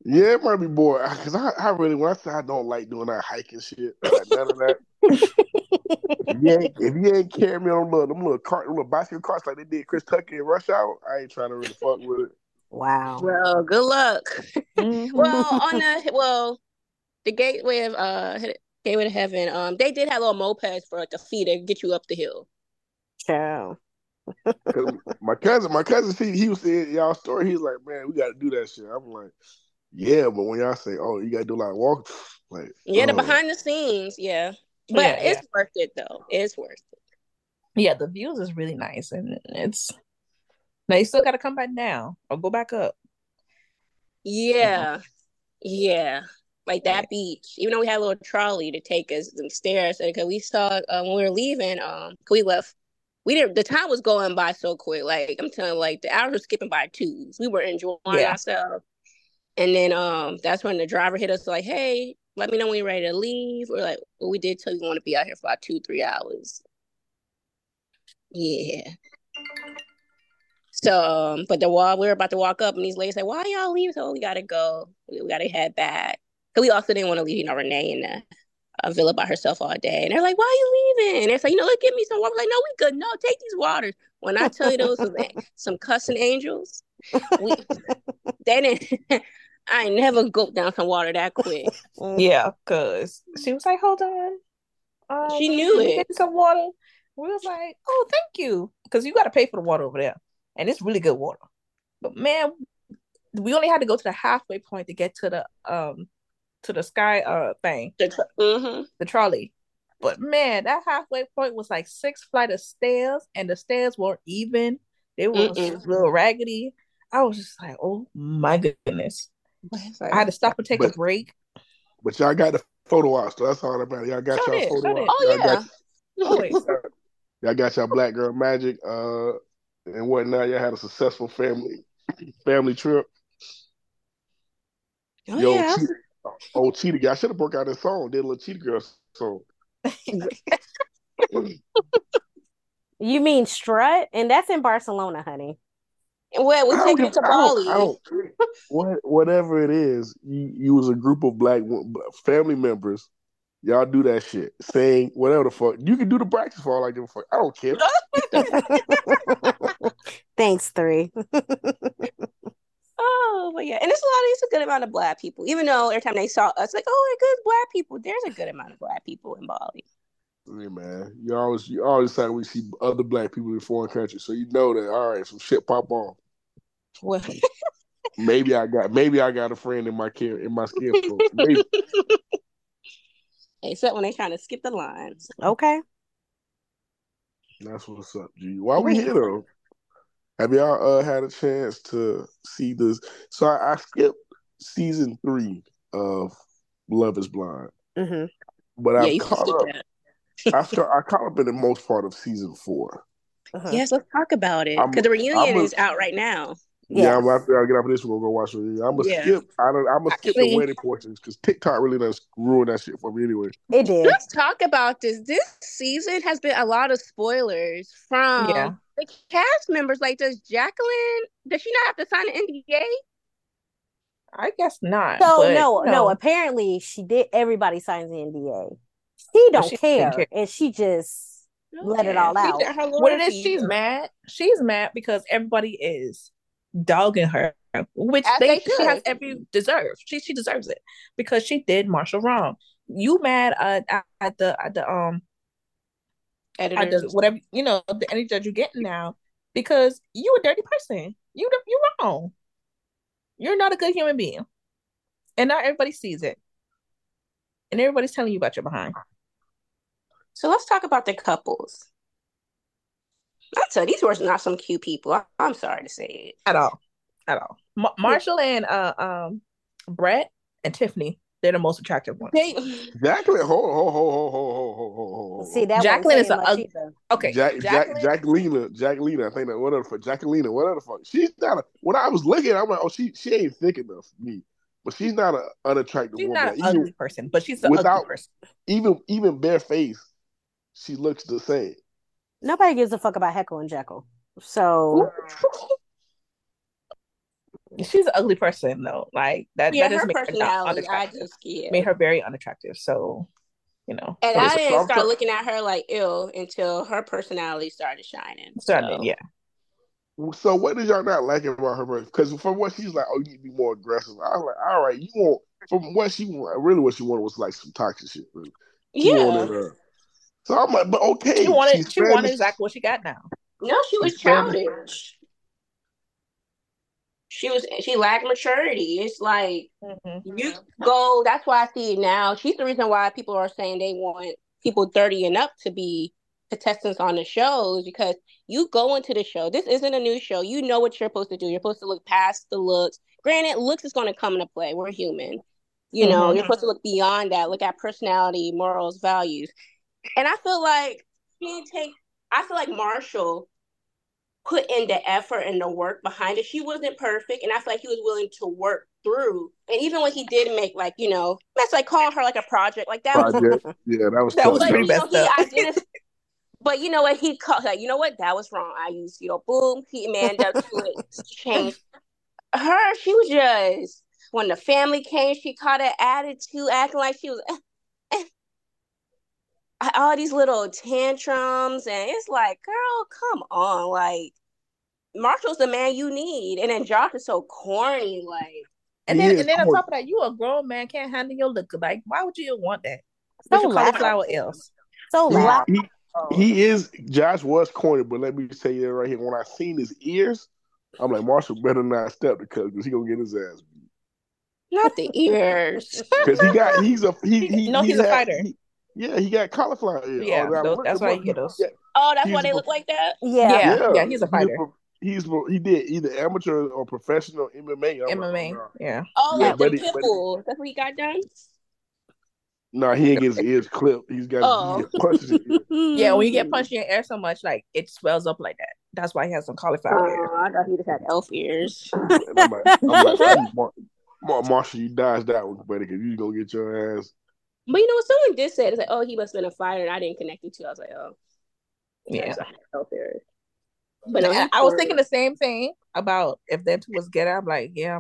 Yeah, it might be bored because I, I really when I say I don't like doing that hiking shit, like none of that. if, you ain't, if you ain't carrying me on them little, them little cart, them little bicycle carts like they did Chris Tucker in Rush Hour, I ain't trying to really fuck with it. Wow. Well, good luck. Mhm. well, on the well, the gateway of uh gateway to heaven, um, they did have little mopeds for like a fee to get you up the hill. Child. 'Cause my cousin, my cousin, see, he was saying y'all story. He was like, "Man, we got to do that shit." I'm like, "Yeah," but when y'all say, "Oh, you got to do a lot of walk," like, Yeah, the oh. behind the scenes, yeah. But Yeah, it's worth it though. It's worth it. yeah, the views is really nice, and it's now you still got to come back down or go back up. Yeah, yeah. Like that beach. Even though we had a little trolley to take us the stairs, because we saw uh, when we were leaving, um, we left. We didn't. The time was going by so quick. Like I'm telling, like the hours were skipping by twos. We were enjoying Yeah. ourselves. And then um, that's when the driver hit us like, "Hey, let me know when you're ready to leave." We're like, "Well, we did tell you we want to be out here for about two, three hours." Yeah. So, um, but the wall, we were about to walk up, and these ladies said, "Why y'all leave?" So we gotta go. We, we gotta head back. Cause we also didn't want to leave, you know, Renee in the uh, villa by herself all day. And they're like, "Why are you leaving?" And they're like, "You know, let's give me some water." We're like, no, we good. No, take these waters. When I tell you those was some cussing angels, we, they didn't. I ain't never go down some water that quick. Yeah, cause she was like, "Hold on." Um, She knew it. Get some water. We was like, "Oh, thank you," because you got to pay for the water over there, and it's really good water. But man, we only had to go to the halfway point to get to the um to the sky uh thing, hmm the trolley. But man, that halfway point was like six flight of stairs, and the stairs weren't even. They were a little raggedy. I was just like, "Oh my goodness!" I had to stop and take a break. But y'all got the photo ops, so that's all that matters. Y'all got Sure y'all did, photo sure Oh y'all yeah. got, Always. y'all got y'all black girl magic, uh, and whatnot. Y'all had a successful family family trip. Oh Yo, yeah. Cheetah, oh Cheetah Girl, I should have broke out this song. Did a little Cheetah Girl song. You mean strut? And that's in Barcelona, honey. Well, we take don't taking give- it to Bali. What, whatever it is, you, you was a group of black family members. Y'all do that shit. Sing, whatever the fuck. You can do the practice for all I give a fuck. I don't care. Thanks, three. Oh, but yeah, and it's a lot. Of it's a good amount of black people. Even though every time they saw us, like, oh, there's good black people. There's a good amount of black people in Bali. Hey man, you always you always say we see other black people in foreign countries, so you know that all right, some shit pop on. Well, Maybe I got maybe I got a friend in my care in my skin. folk. Maybe Except when they trying to skip the lines. Okay. that's what's up, G. Why we here though? Have y'all uh, had a chance to see this? So I, I skipped season three of Love Is Blind, hmm but yeah, I've caught skip up. that. I start, I caught up in the most part of season four. uh Yes, let's talk about it because the reunion a- is out right now. Yeah, I'm after I get off of this, we're gonna go watch it. I'm gonna Yeah. skip. I don't. I'm gonna skip the wedding portions because TikTok really does ruin that shit for me anyway. It did. Let's talk about this. This season has been a lot of spoilers from Yeah. the cast members. Like, does Jacqueline? Does she not have to sign an NDA? I guess not. So but, no, no. Apparently, she did. Everybody signs the NDA. She don't she care, care. and she just let it all out. did her what it is, loyalty. she's mad. She's mad because everybody is dogging her, which As they, they she has every deserve. She she deserves it because she did Marshall wrong. You mad at, at, at the at the um at the whatever you know the energy that you're getting now because you a dirty person. You you wrong. You're not a good human being, and not everybody sees it, and everybody's telling you about your behind. So let's talk about the couples. I tell you, these were not some cute people. I, I'm sorry to say it. at all, at all. Ma- Marshall and uh um Brett and Tiffany, they're the most attractive ones. They, Jacqueline, hold, hold, hold, hold, hold, hold, hold, hold, hold. See that Jacqueline is saying a much ug- Okay, Jack, Jacqueline, Jack, Jacqueline, Jacqueline, I think that whatever the fuck, Jacqueline, whatever the fuck. She's not a. When I was looking, I'm like, oh, she she ain't thick enough for me, but she's not an unattractive she's woman. not an even, ugly person, but she's an without- ugly person. even even bare face, she looks the same. Nobody gives a fuck about Heckle and Jekyll. So She's an ugly person though. Like that. yeah, that just her made her personality, I just yeah. Made her very unattractive. So, you know, And I so didn't start try- looking at her like ill until her personality started shining. started, So, yeah. So what did y'all not like about her? Because from what she's like, oh, you need to be more aggressive. I was like, all right, you want from what she want, really what she wanted was like some toxic shit. Really. She Yeah. wanted, uh, so I'm like, but okay, She wanted. she's She wanted exactly what she got now. No, she was She's Spanish. childish. She was she lacked maturity. It's like Mm-hmm. you go that's why I see it now. She's the reason why people are saying they want people 30 and up to be contestants on the shows because you go into the show. This isn't a new show. You know what you're supposed to do. You're supposed to look past the looks. Granted, looks is going to come into play. We're human. You know, Mhm. you're supposed to look beyond that, look at personality, morals, values. And I feel like she take I feel like Marshall put in the effort and the work behind it. She wasn't perfect, and I feel like he was willing to work through. And even when he did make like you know, that's like calling her like a project, like that was. Yeah, that was That tough. was But pretty you know, messed he up. But you know what? He called like you know what? That was wrong. I used you know, boom. He man does to it change. Her, she was just when the family came, she caught an attitude, acting like she was. All these little tantrums, and it's like, girl, come on, like Marshall's the man you need, and then Josh is so corny, like And then, is and then on top of that, you a grown man can't handle your liquor Like, why would you even want that? So With cauliflower else. so He, loud. he, he oh. is Josh was corny, but let me tell you right here. When I seen his ears, I'm like Marshall better not step the cut because he gonna get his ass beat. not the ears. Because he got he's a he, he No, he's a had- fighter. He- yeah, he got cauliflower ears. Yeah, Oh, those- that's why up. you get those. Yeah, Oh, that's He's why they look like that. Yeah. Yeah. yeah, he's a a fighter. pro- He's a- he did either amateur or professional MMA. I'm like, MMA. oh. Yeah. Oh, Yeah, like but the he- pit but- That's what he got done. No, he ain't get his ears clipped. He's got Oh. he get punched in his ear. Yeah, when you get punched in your air so much, like it swells up like that. That's why he has some cauliflower ear. Oh, I thought he just had elf ears. I'm like, I'm like, "Hey, Mar- Mar- Marshall, you dodged that one, buddy, because you gonna get your ass. But you know what? Someone did say it's like, oh, he must have been a fighter, and I didn't connect it to. I was like, oh, Yeah. that's elf. But no, I, I was thinking the same thing about if that was get out. I'm like, yeah,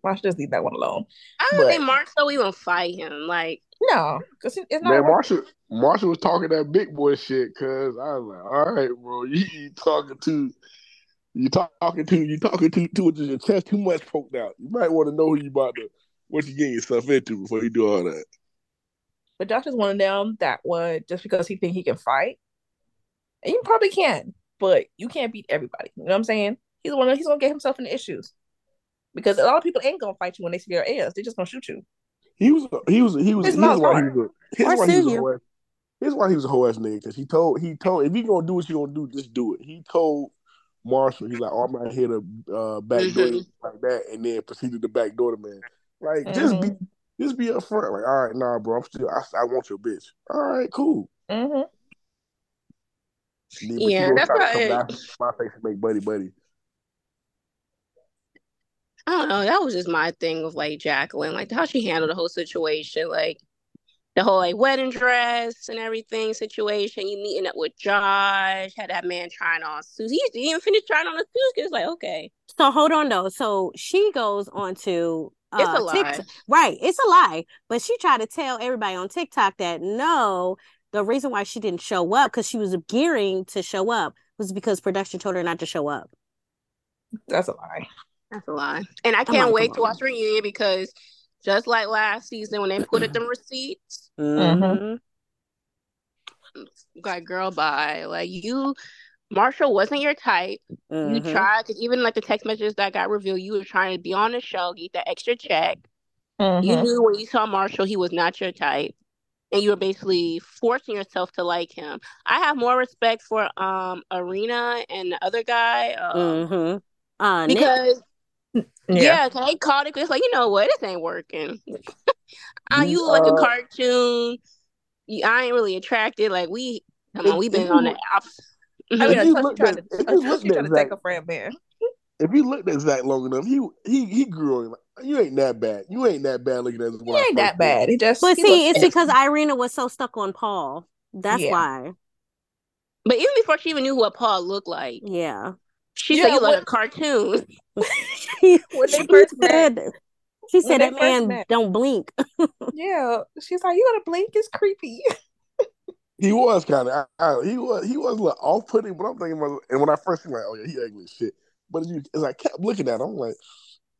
why should just leave that one alone? I don't but- think Marshall even fight him. Like, No, because it's not. Man, Marshall, Marshall was talking that big boy shit. Cause I was like, all right, bro, you, you talking to, you talking to, you talking to, to with your chest too much poked out. You might want to know who you about to, what you getting yourself into before you do all that. But Josh is one of them that would just because he think he can fight, and you probably can, but you can't beat everybody. You know what I'm saying? He's one. Of, he's gonna get himself into issues because a lot of people ain't gonna fight you when they see your ass. They're just gonna shoot you. He was he was he was His here's mouth's why he was a, here's why he was a you. whole ass, here's why he was a whole ass nigga because he told he told if you gonna do what you gonna do just do it. He told Marshall he's like oh, I'm not here to uh, backdoor Mhm. like that and then proceeded to backdoor the man. Like just be just be upfront. Like all right, nah, bro, I'm still I, I want your bitch. All right, cool. Mm-hmm. But Yeah, that's try to why- come down to my face and make buddy buddy. I don't know. That was just my thing with like Jacqueline, like how she handled the whole situation, like the whole like wedding dress and everything situation. You meeting up with Josh, had that man trying on suits. He didn't even finish trying on the suits. It's like okay, So hold on though. So she goes on to it's uh, a lie. TikTok. Right, it's a lie. But she tried to tell everybody on TikTok that no, the reason why she didn't show up because she was gearing to show up was because production told her not to show up. That's a lie. That's a lie. And I can't like, wait to on. watch reunion because just like last season when they put up them receipts, Mhm. like girl, bye. Like you, Marshall wasn't your type. You Mhm. tried because even like the text messages that got revealed, you were trying to be on the show, get that extra check. You Mhm. knew when you saw Marshall, he was not your type, and you were basically forcing yourself to like him. I have more respect for um Irina and the other guy um, Mhm. Uh, Nick. because Yeah. yeah, 'cause they called it. 'cause It's like you know what, this ain't working. uh, you You, look like a uh, cartoon. You, I ain't really attracted. Like we, come on, we've been on the look- opposite. I mean, If you until she looked at- to, if you until looked at Zack- take her friend man. If you looked at Zack long enough, he he he grew. Like, you ain't that bad. You ain't that bad looking at. He ain't that bad. He just. But he see, looks- it's because Irina was so stuck on Paul. That's Yeah. why. But even before she even knew what Paul looked like, Yeah. she Yeah, said you like a cartoon. she When they first met- said, she said that man met. don't blink. Yeah, she's like, you gotta blink. It's creepy. He was kind of. He was. He was a little off putting. But I'm thinking about. And when I first seen like, oh yeah, he ugly as shit. But as, you, as I kept looking at him, I'm like,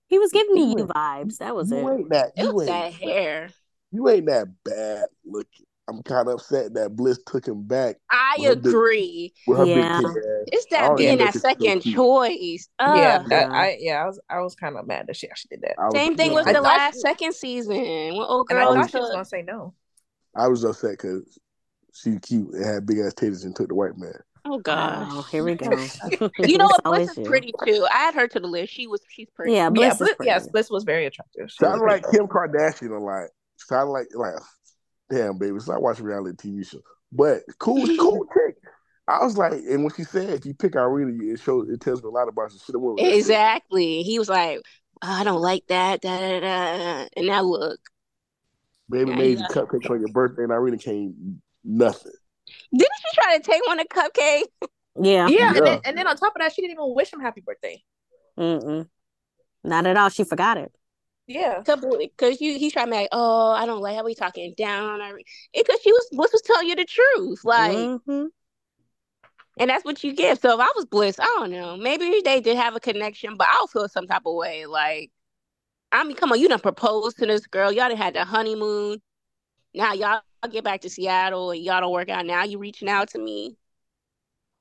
He was giving me You you ain't- vibes. That was you it. ain't that. It You was ain't. that hair. You ain't that bad looking. I'm kind of upset that Bliss took him back I Well, the- agree. with Yeah. big. It's that being that think it's so second choice. Ugh. yeah, that, Yeah. I yeah, I was I was kind of mad that she actually did that. I was, Same thing with I the thought- last second season when old And I girl thought she was took- gonna say no. I was upset because she cute and had big ass titties and took the white man. Oh gosh. Oh, here we go. You know It's what? Bliss is you. pretty too. I had her to the list. She was. She's pretty. Yeah, yeah, Bliss is Bliss, pretty. yes, Bliss was very attractive. She Sounded like Kim Kardashian a lot. Sounded like like damn baby. So I watch reality TV show. But cool, cool chick. I was like, and when she said if you pick Irina, it shows it tells me a lot about you. Should have went with that chick. Exactly. He was like, "Oh, I don't like that. Da, da, da. And now look. Baby Yeah, made yeah. you cupcakes on your birthday, and Irina came nothing. Didn't she try to take one of cupcake? Yeah. Yeah, Yeah. And, then, and then on top of that, she didn't even wish him happy birthday. Mm-mm. Not at all. She forgot it. Yeah, Because you, he's trying to be like, oh, I don't like how we talking down on her. Because she was Bliss was telling you the truth, like, Mhm. and that's what you give. So if I was Bliss, I don't know, maybe they did have a connection, but I'll feel some type of way. Like, I mean, come on, you done proposed to this girl, y'all done had the honeymoon. Now y'all get back to Seattle and y'all don't work out. Now you reaching out to me.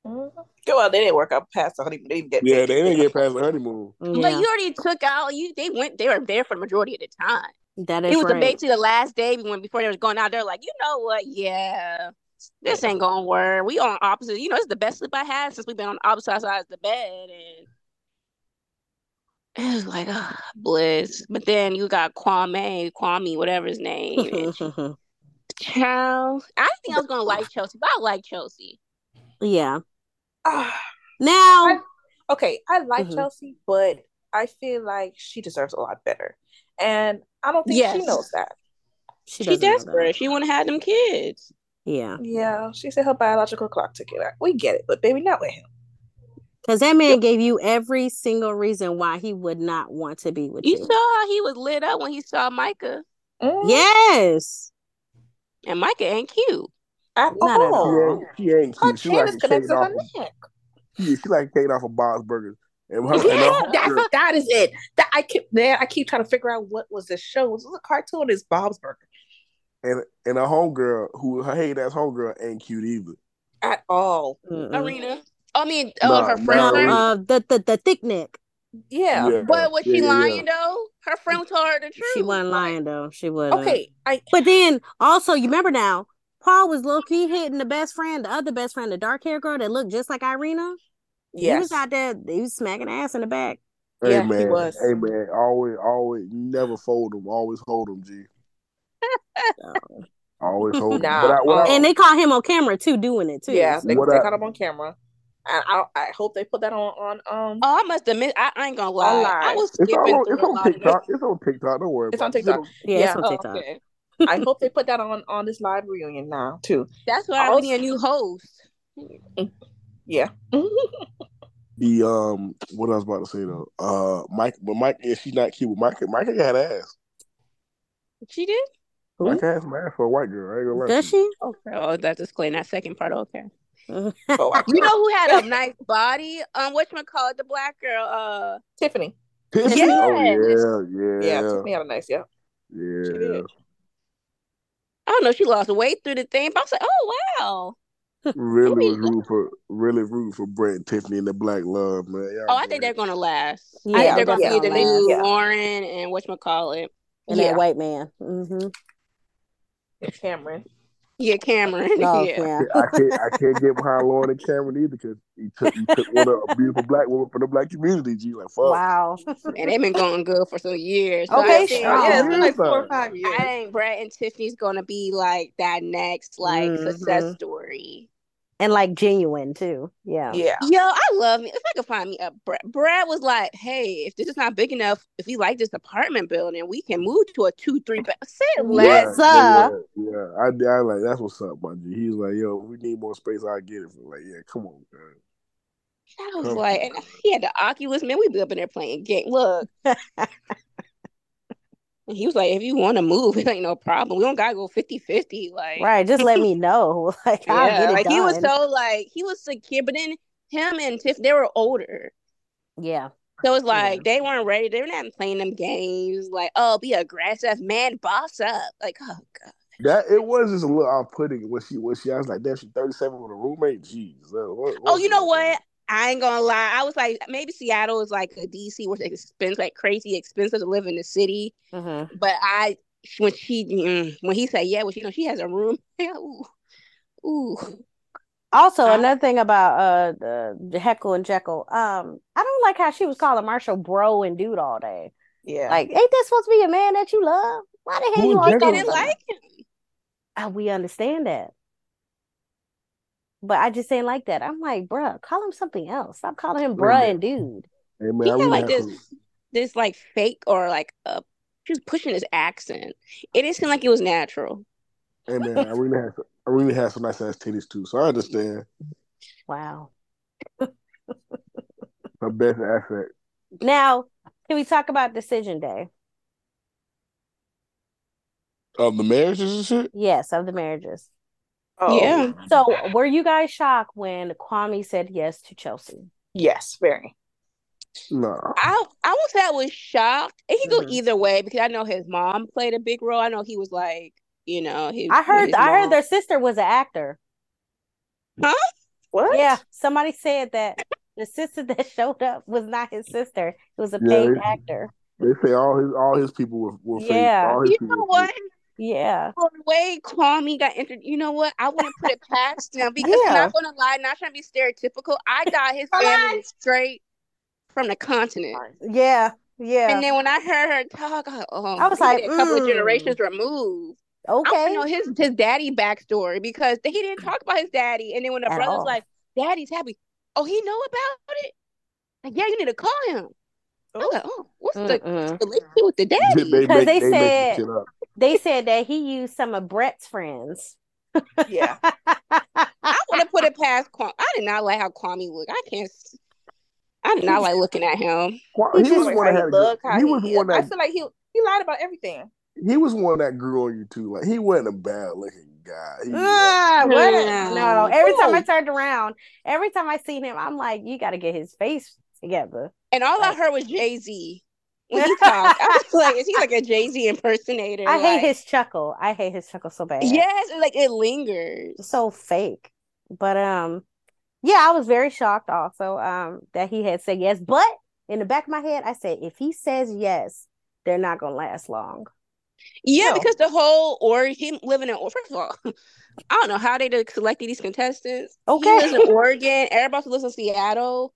Mm-hmm. well, they didn't work out past the honeymoon. They didn't get Yeah, they didn't get past the honeymoon. But you already took out you. They went. They were there for the majority of the time. that is it was the right. basically the last day when before they was going out. They're like, you know what? Yeah, this ain't gonna work. We on opposite. You know, it's the best sleep I had since we've been on opposite sides of the bed, and it was like, ah, bliss. But then you got Kwame, Kwame, whatever his name. and Child, I didn't think I was gonna like Chelsea, but I like Chelsea. yeah. Ah, Now, okay, I like Mhm. Chelsea, but I feel like she deserves a lot better, and I don't think she knows that. she, She doesn't know that. desperate. She want to have them kids. Yeah. Yeah, she said her biological clock took it back. We get it, but baby, not with him. Because that man gave you every single reason why he would not want to be with You you. saw how he was lit up when he saw Micah, Mm, Yes. and Micah ain't cute. at Not at all. She ain't, she ain't Her cute. She chin like is a connected to off. her Of, neck. she, she like a cake off of Bob's Burgers. And her, and her That's that is it. That I keep man, I keep trying to figure out what was the show. Was it a cartoon? Is Bob's Burger? and and a homegirl who her hate ass homegirl ain't cute either. At all. Mm-mm. Irina. I mean, oh, Nah, her friend. No, uh, the the the thick neck. Yeah. But was she yeah, yeah, lying yeah. though? Her friend told her the truth. She wasn't lying though. She wasn't. Okay. I But then also, you remember now, Paul was low key hitting the best friend, the other best friend, the dark hair girl that looked just like Irina. He was out there, he was smacking ass in the back. Hey Yeah, he was. hey man, always, always, never fold them. Always hold them, G. Always hold them. Nah, but I, what I- And they caught him on camera too, doing it too. Yeah, they, they I- caught him on camera. And I I hope they put that on on um Oh, I must admit, I, I ain't gonna lie. Online. I was it's skipping all on, through it's on TikTok. It's on TikTok. Don't worry. It's about on it. TikTok. Yeah, it's Yeah. on Oh, TikTok. okay. I hope they put that on on this live reunion now too. That's why Also- we need a new host. Yeah. The um, what I was about to say though, uh, Mike, but Mike, yeah, she's not cute. But Mike, Mike got ass. She did? Who? Mike has some ass for a white girl. I ain't gonna lie. Does to you. she? Okay. Oh, that's explain that second part. Okay. Oh, You know who had a nice body? Um, what you call it? The black girl. Uh, Tiffany. Tiffany? Yes. Oh yeah, yeah, Yeah, Tiffany had a nice yeah. yeah. She. I don't know. She lost weight through the thing, but I was like, oh wow. Really was rooting for really rooting for Brett and Tiffany and the Black Love, man. Y'all Oh, I think they're gonna last. I Yeah, think they're gonna yeah, be the gonna new last. Lauren and what you call it? And Yeah. that white man. hmm Cameron. Yeah, Cameron. Oh, yeah. yeah. I can't I can't get behind Lauren and Cameron either because he took he took one of a beautiful black woman from the black community. G like fuck. Wow. And they've been going good for some years. So Okay, I think, sure. Yeah, it's been like four or five years. I think Brett and Tiffany's gonna be like that next like Mhm. success story. And like genuine too. Yeah. Yeah. Yo, I love me. If I could find me a Brad, Brad was like, "Hey, if this is not big enough, if we like this apartment building, we can move to a two, three bed." Say Yeah. less. yeah, yeah, yeah. I, I like that's what's up, my G. He's like, yo, we need more space. I get it. Like, yeah, come on, man. I was Come like, and he had the Oculus. Man, we be up in there playing game. Look, and he was like, "If you want to move, it ain't no problem. We don't gotta go 50-50. Like, Right. Just let me know. Like I'll yeah, get it like done. he was so like he was secure, but then him and Tiff, they were older. yeah. So it's like they weren't ready. They were not playing them games. Like, oh, be aggressive, man, boss up. Like, oh god. That it was just a little off putting when she when she I was like, damn, she thirty seven with a roommate. Jeez. What, what, Oh, what's you know up? what? I ain't gonna lie. I was like, maybe Seattle is like a DC where it's expensive, like crazy expensive to live in the city. hmm But I, when she, mm, when he said, yeah, well, you know, she has a room. ooh, ooh. Also, I- another thing about uh the Heckle and Jekyll, um, I don't like how she was calling Marshall bro and dude all day. Yeah. Like, ain't that supposed to be a man that you love? Why the hell you always Didn't him something? like him. Uh, we understand that. But I just ain't like that. I'm like, bruh, call him something else. Stop calling him bruh man. and dude. Hey man, He I had really like this, to- this like fake or like uh, she was pushing his accent. It didn't seem like it was natural. Hey man, I really have I really have some nice ass titties too, so I understand. Wow. Her best asset. Now, can we talk about decision day? Of the marriages and shit? Yes, of the marriages. Oh, Yeah. So, were you guys shocked when Kwame said yes to Chelsea? Yes, very. No. I I won't say I was shocked. It could go Mhm. either way because I know his mom played a big role. I know he was like, you know, he. I heard I heard their sister was an actor. Huh? What? Yeah, somebody said that the sister that showed up was not his sister. It was a Yeah, paid they- actor. They say all his all his people were, were fake. Yeah. All his You know what? fake. Yeah. For the way Kwame got entered, you know what? I wouldn't put it past him because Yeah. not gonna lie, not trying to be stereotypical. I got his family straight from the continent. Yeah. Yeah. And then when I heard her talk, I, oh, I was like, a couple of mm. generations removed. Okay. to know his his daddy backstory because he didn't talk about his daddy. And then when the At brother's all. like, "Daddy's happy," oh, he know about it. Like, yeah, you need to call him. I was like, oh, what's the Mm-mm. relationship with the They, daddy? they Because make, they they said- some shit up. They said that he used some of Brett's friends. Yeah. I would have put it past Kwame. I did not like how Kwame looked. I can't. s- I did not like looking at him. He he, was one that he look, how He was he- one I feel like he he lied about everything. he was one that grew on you too. Like he wasn't a bad looking guy. He, Ah, what? No. No, every time I turned around, every time I seen him, I'm like, you got to get his face together. And all I heard was Jay Z. when he talks. I was like, is he like a Jay Z impersonator? I hate his chuckle. I hate his chuckle so bad. Yes, like it lingers. It's so fake. But um, yeah, I was very shocked also um that he had said yes. But in the back of my head, I said if he says yes, they're not gonna last long. Yeah, No. because the whole or him living in first of all, I don't know how they did selected these contestants. Okay. He lives in Oregon. Everybody lives in Seattle.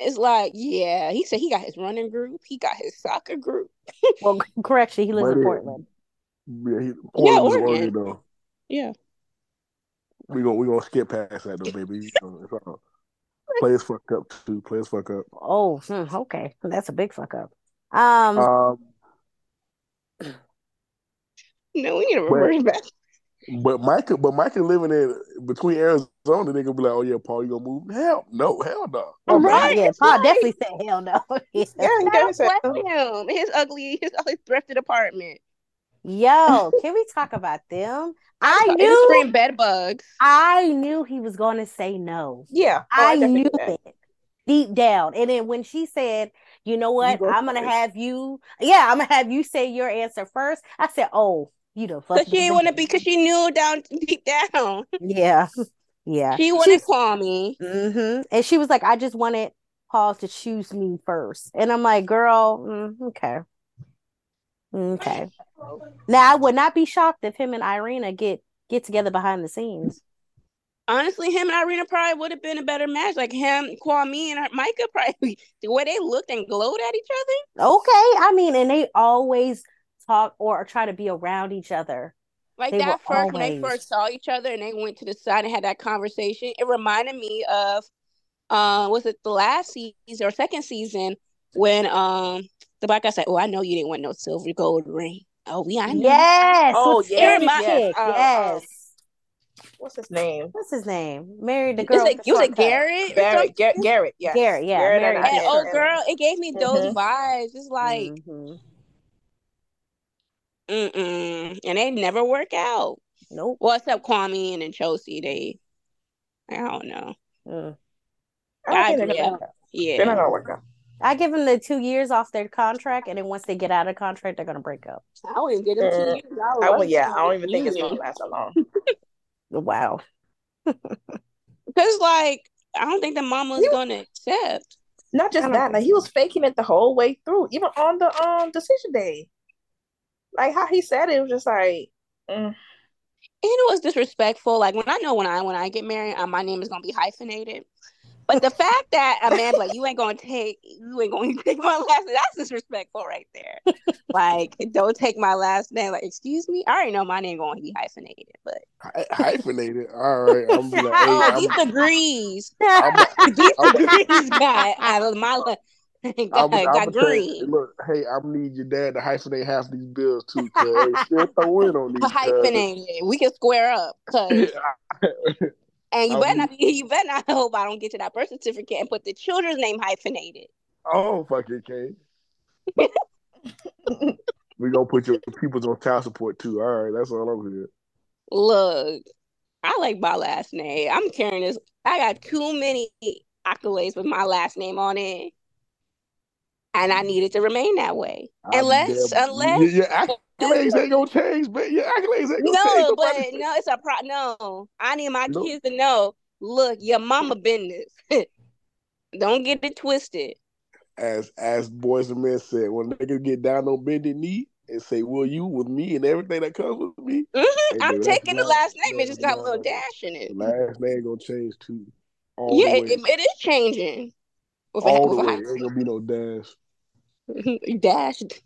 It's like, yeah, he said he got his running group, he got his soccer group. Well, correction, he lives But in Portland. Yeah, he, Yeah, Portland was Oregon. Oregon, though. Yeah. We gonna we gonna skip past that though, baby. You know, it's all- Players fuck up too. Players fuck up. Oh, hmm, okay, that's a big fuck up. Um, Um, No, we need to But- reverse back. But Micah, but Micah living in between Arizona, they gonna be like, "Oh yeah, Paul, you gonna move?" Hell no, hell no. oh, right, yeah, Paul like- definitely said hell no. Yeah, he I definitely said, oh. him. His ugly, his ugly thrifted apartment. Yo, can we talk about them? I And knew, screen bed bugs. I knew he was going to say no. yeah. oh, I definitely knew did. it deep down. And then when she said, "You know what? go I'm gonna first." have you, yeah, I'm gonna have you say your answer first. I said, "Oh, you the fuck." Because she didn't want to be, because she knew down deep down. Yeah, yeah. She wanted Kwame. hmm And she was like, "I just wanted Paul to choose me first. And I'm like, "Girl, mm, okay, okay." Now I would not be shocked if him and Irina get get together behind the scenes. Honestly, him and Irina probably would have been a better match. Like him, Kwame, and Micah probably the way they looked and glowed at each other. Okay, I mean, and they always talk or try to be around each other. Like They that were first when they first saw each other and they went to the side and had that conversation. It reminded me of, uh, was it the last season or second season when um the black guy said, "Oh, I know you didn't want no silver gold ring." Oh, we I know. Yes. Oh, with the yes, skinny yes. chick, Oh, yes. What's his name? What's his name? Married the girl. it with the was short it cut. Garrett? Garrett. something? Garrett. Garrett. Yes. Garrett, yeah, Garrett Mary and got And I- oh, girl, it gave me those Mhm. vibes. It's like, Mhm. Mm-mm. And they never work out. Nope. Well, except Kwame and then Chelsea, they, I don't know. Mm. I don't I- think they're yeah. gonna. They're not Yeah. gonna work out. I give them the two years off their contract, and then once they get out of contract, they're gonna break up. I wouldn't even get them two Mm. years. I would I love would, yeah, I don't even think it's gonna last that long. Wow. Because, like, I don't think the mama's You- gonna accept. Not just that, think like he was faking it the whole way through, even on the um decision day. Like how he said it, it was just like, mm, And it was disrespectful. Like when I know when I when I get married, uh, my name is gonna be hyphenated. But the fact that a man like you ain't gonna take you ain't gonna take my last name, that's disrespectful right there. like don't take my last name. Like excuse me, I already know my name gonna be hyphenated. But Hy- hyphenated. All right, I'm like, hey, oh, I'm, these degrees, I'm, these I'm- degrees got I, my got, I'm, got I'm green. you, look, hey, I'm need your dad to hyphenate half these bills too, cause still throw in on these. cuz. hyphenated. We can square up, cause and you better be- not be, you better not hope I don't get to that birth certificate and put the children's name hyphenated. oh fucking K. we gonna put your peoples on child support too. All right, that's all I'm here. Look, I like my last name. I'm carrying this. I got too many accolades with my last name on it, and I need it to remain that way. I'll Unless- unless- your, your accolades ain't gonna change, but your accolades ain't gonna change. No, change. but no, it's a pro. No, I need my kids to know. Look, your mama business. Don't get it twisted. as as boys and men said, when niggas get down on bended knee and say, "Will you with me and everything that comes with me?" Mhm, I'm taking the last name. It just got a little dash in it. Last name gonna change too. All Yeah, it, it, is changing. All the way. Ain't gonna be no dash. high- dashed.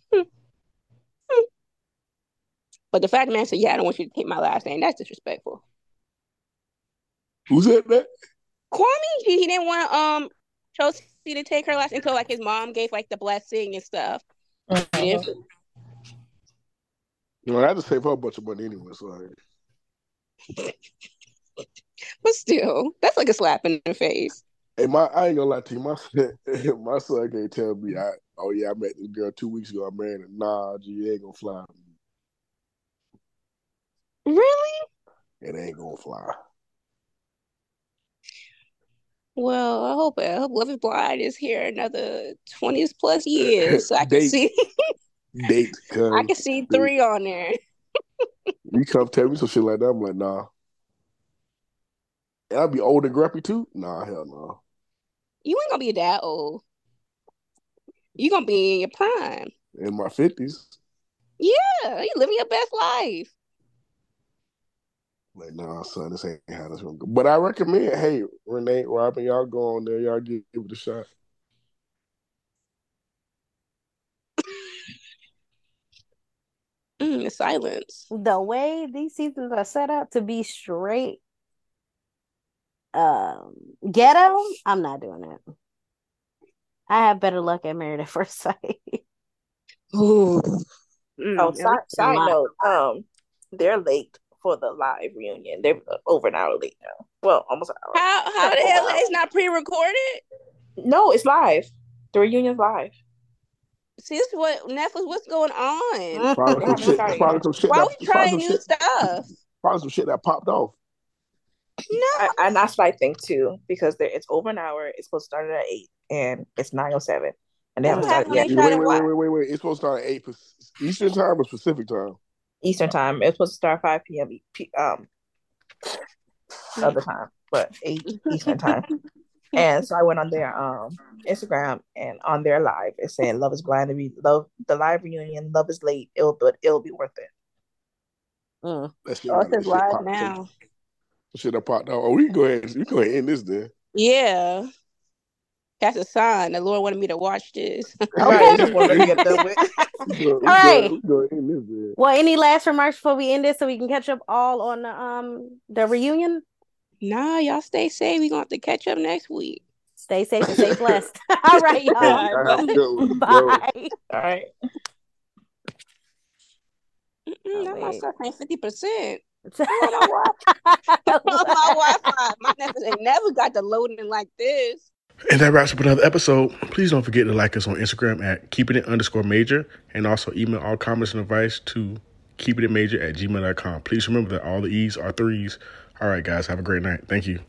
but the fact man said, "Yeah, I don't want you to take my last name." That's disrespectful. Who said that? Kwame, he, he didn't want um Chelsea to take her last until like his mom gave like the blessing and stuff. He didn't- You know, I had to save her a bunch of money anyway. So like, But still, that's like a slap in the face. hey, my I ain't gonna lie to you. My son, my son can't tell me. I oh yeah, I met this girl two weeks ago. I married her. Nah, G, it ain't gonna fly. Really? It ain't gonna fly. Well, I hope I hope Love is Blind is here another twenty plus years, so I can see Date. Cause I can see three on there. You come tell me some shit like that. I'm like, nah. And I'll be old and grumpy too. Nah, hell no. You ain't gonna be that old. You gonna be in your prime. In my fifties, Yeah, you living your best life. like, nah, son, this ain't how this gonna go. But I recommend, hey, Renee, Robin, y'all go on there, y'all give, give it a shot. Mm, silence. the way these seasons are set up to be straight um ghetto, I'm not doing it. I have better luck at Married at First Sight. Ooh. Oh, side, side note, um, they're late for the live reunion. They're over an hour late now. Well, almost an hour. How how the hell it's not pre-recorded? No, it's live. The reunion's live. See, this is what Netflix. What's going on? Probably some haven't shit. started Probably some shit. Why that, we trying new shit, stuff? probably some shit that popped off. No, I, and that's what I think too, because there, it's over an hour. It's supposed to start at eight, and it's nine oh seven, and they haven't started yet. when they tried Wait, wait, wait, wait, wait, wait. It's supposed to start at eight Eastern time or Pacific time. Eastern time. It's supposed to start five p.m. P- um other time, but eight Eastern time. And so I went on their um Instagram and on their live, it's saying "Love is blind to be love." The live reunion, "Love is late." It'll but it'll be worth it. Mm. That Oh, it that says shit live now. that Shit that popped off. Oh, we can go ahead. We can go ahead and end this then. Yeah, that's a sign. The Lord wanted me to watch this. Right, just wanted to get done with. We go, we All go, right. we go ahead and end this then. Well, any last remarks before we end this so we can catch up all on the um the reunion? nah, y'all stay safe. We're gonna have to catch up next week. Stay safe and stay blessed. all right, y'all. Hey, y'all have a good one. Yo. Bye. All right. Mm-mm, Oh, not my wait. stuff ain't fifty percent. my Wi-Fi. My Netflix ain't never got the loading like this. And that wraps up another episode. Please don't forget to like us on Instagram at keeping it underscore major and also email all comments and advice to keeping it major at gmail.com. Please remember that all the E's are threes. All right, guys, have a great night. Thank you.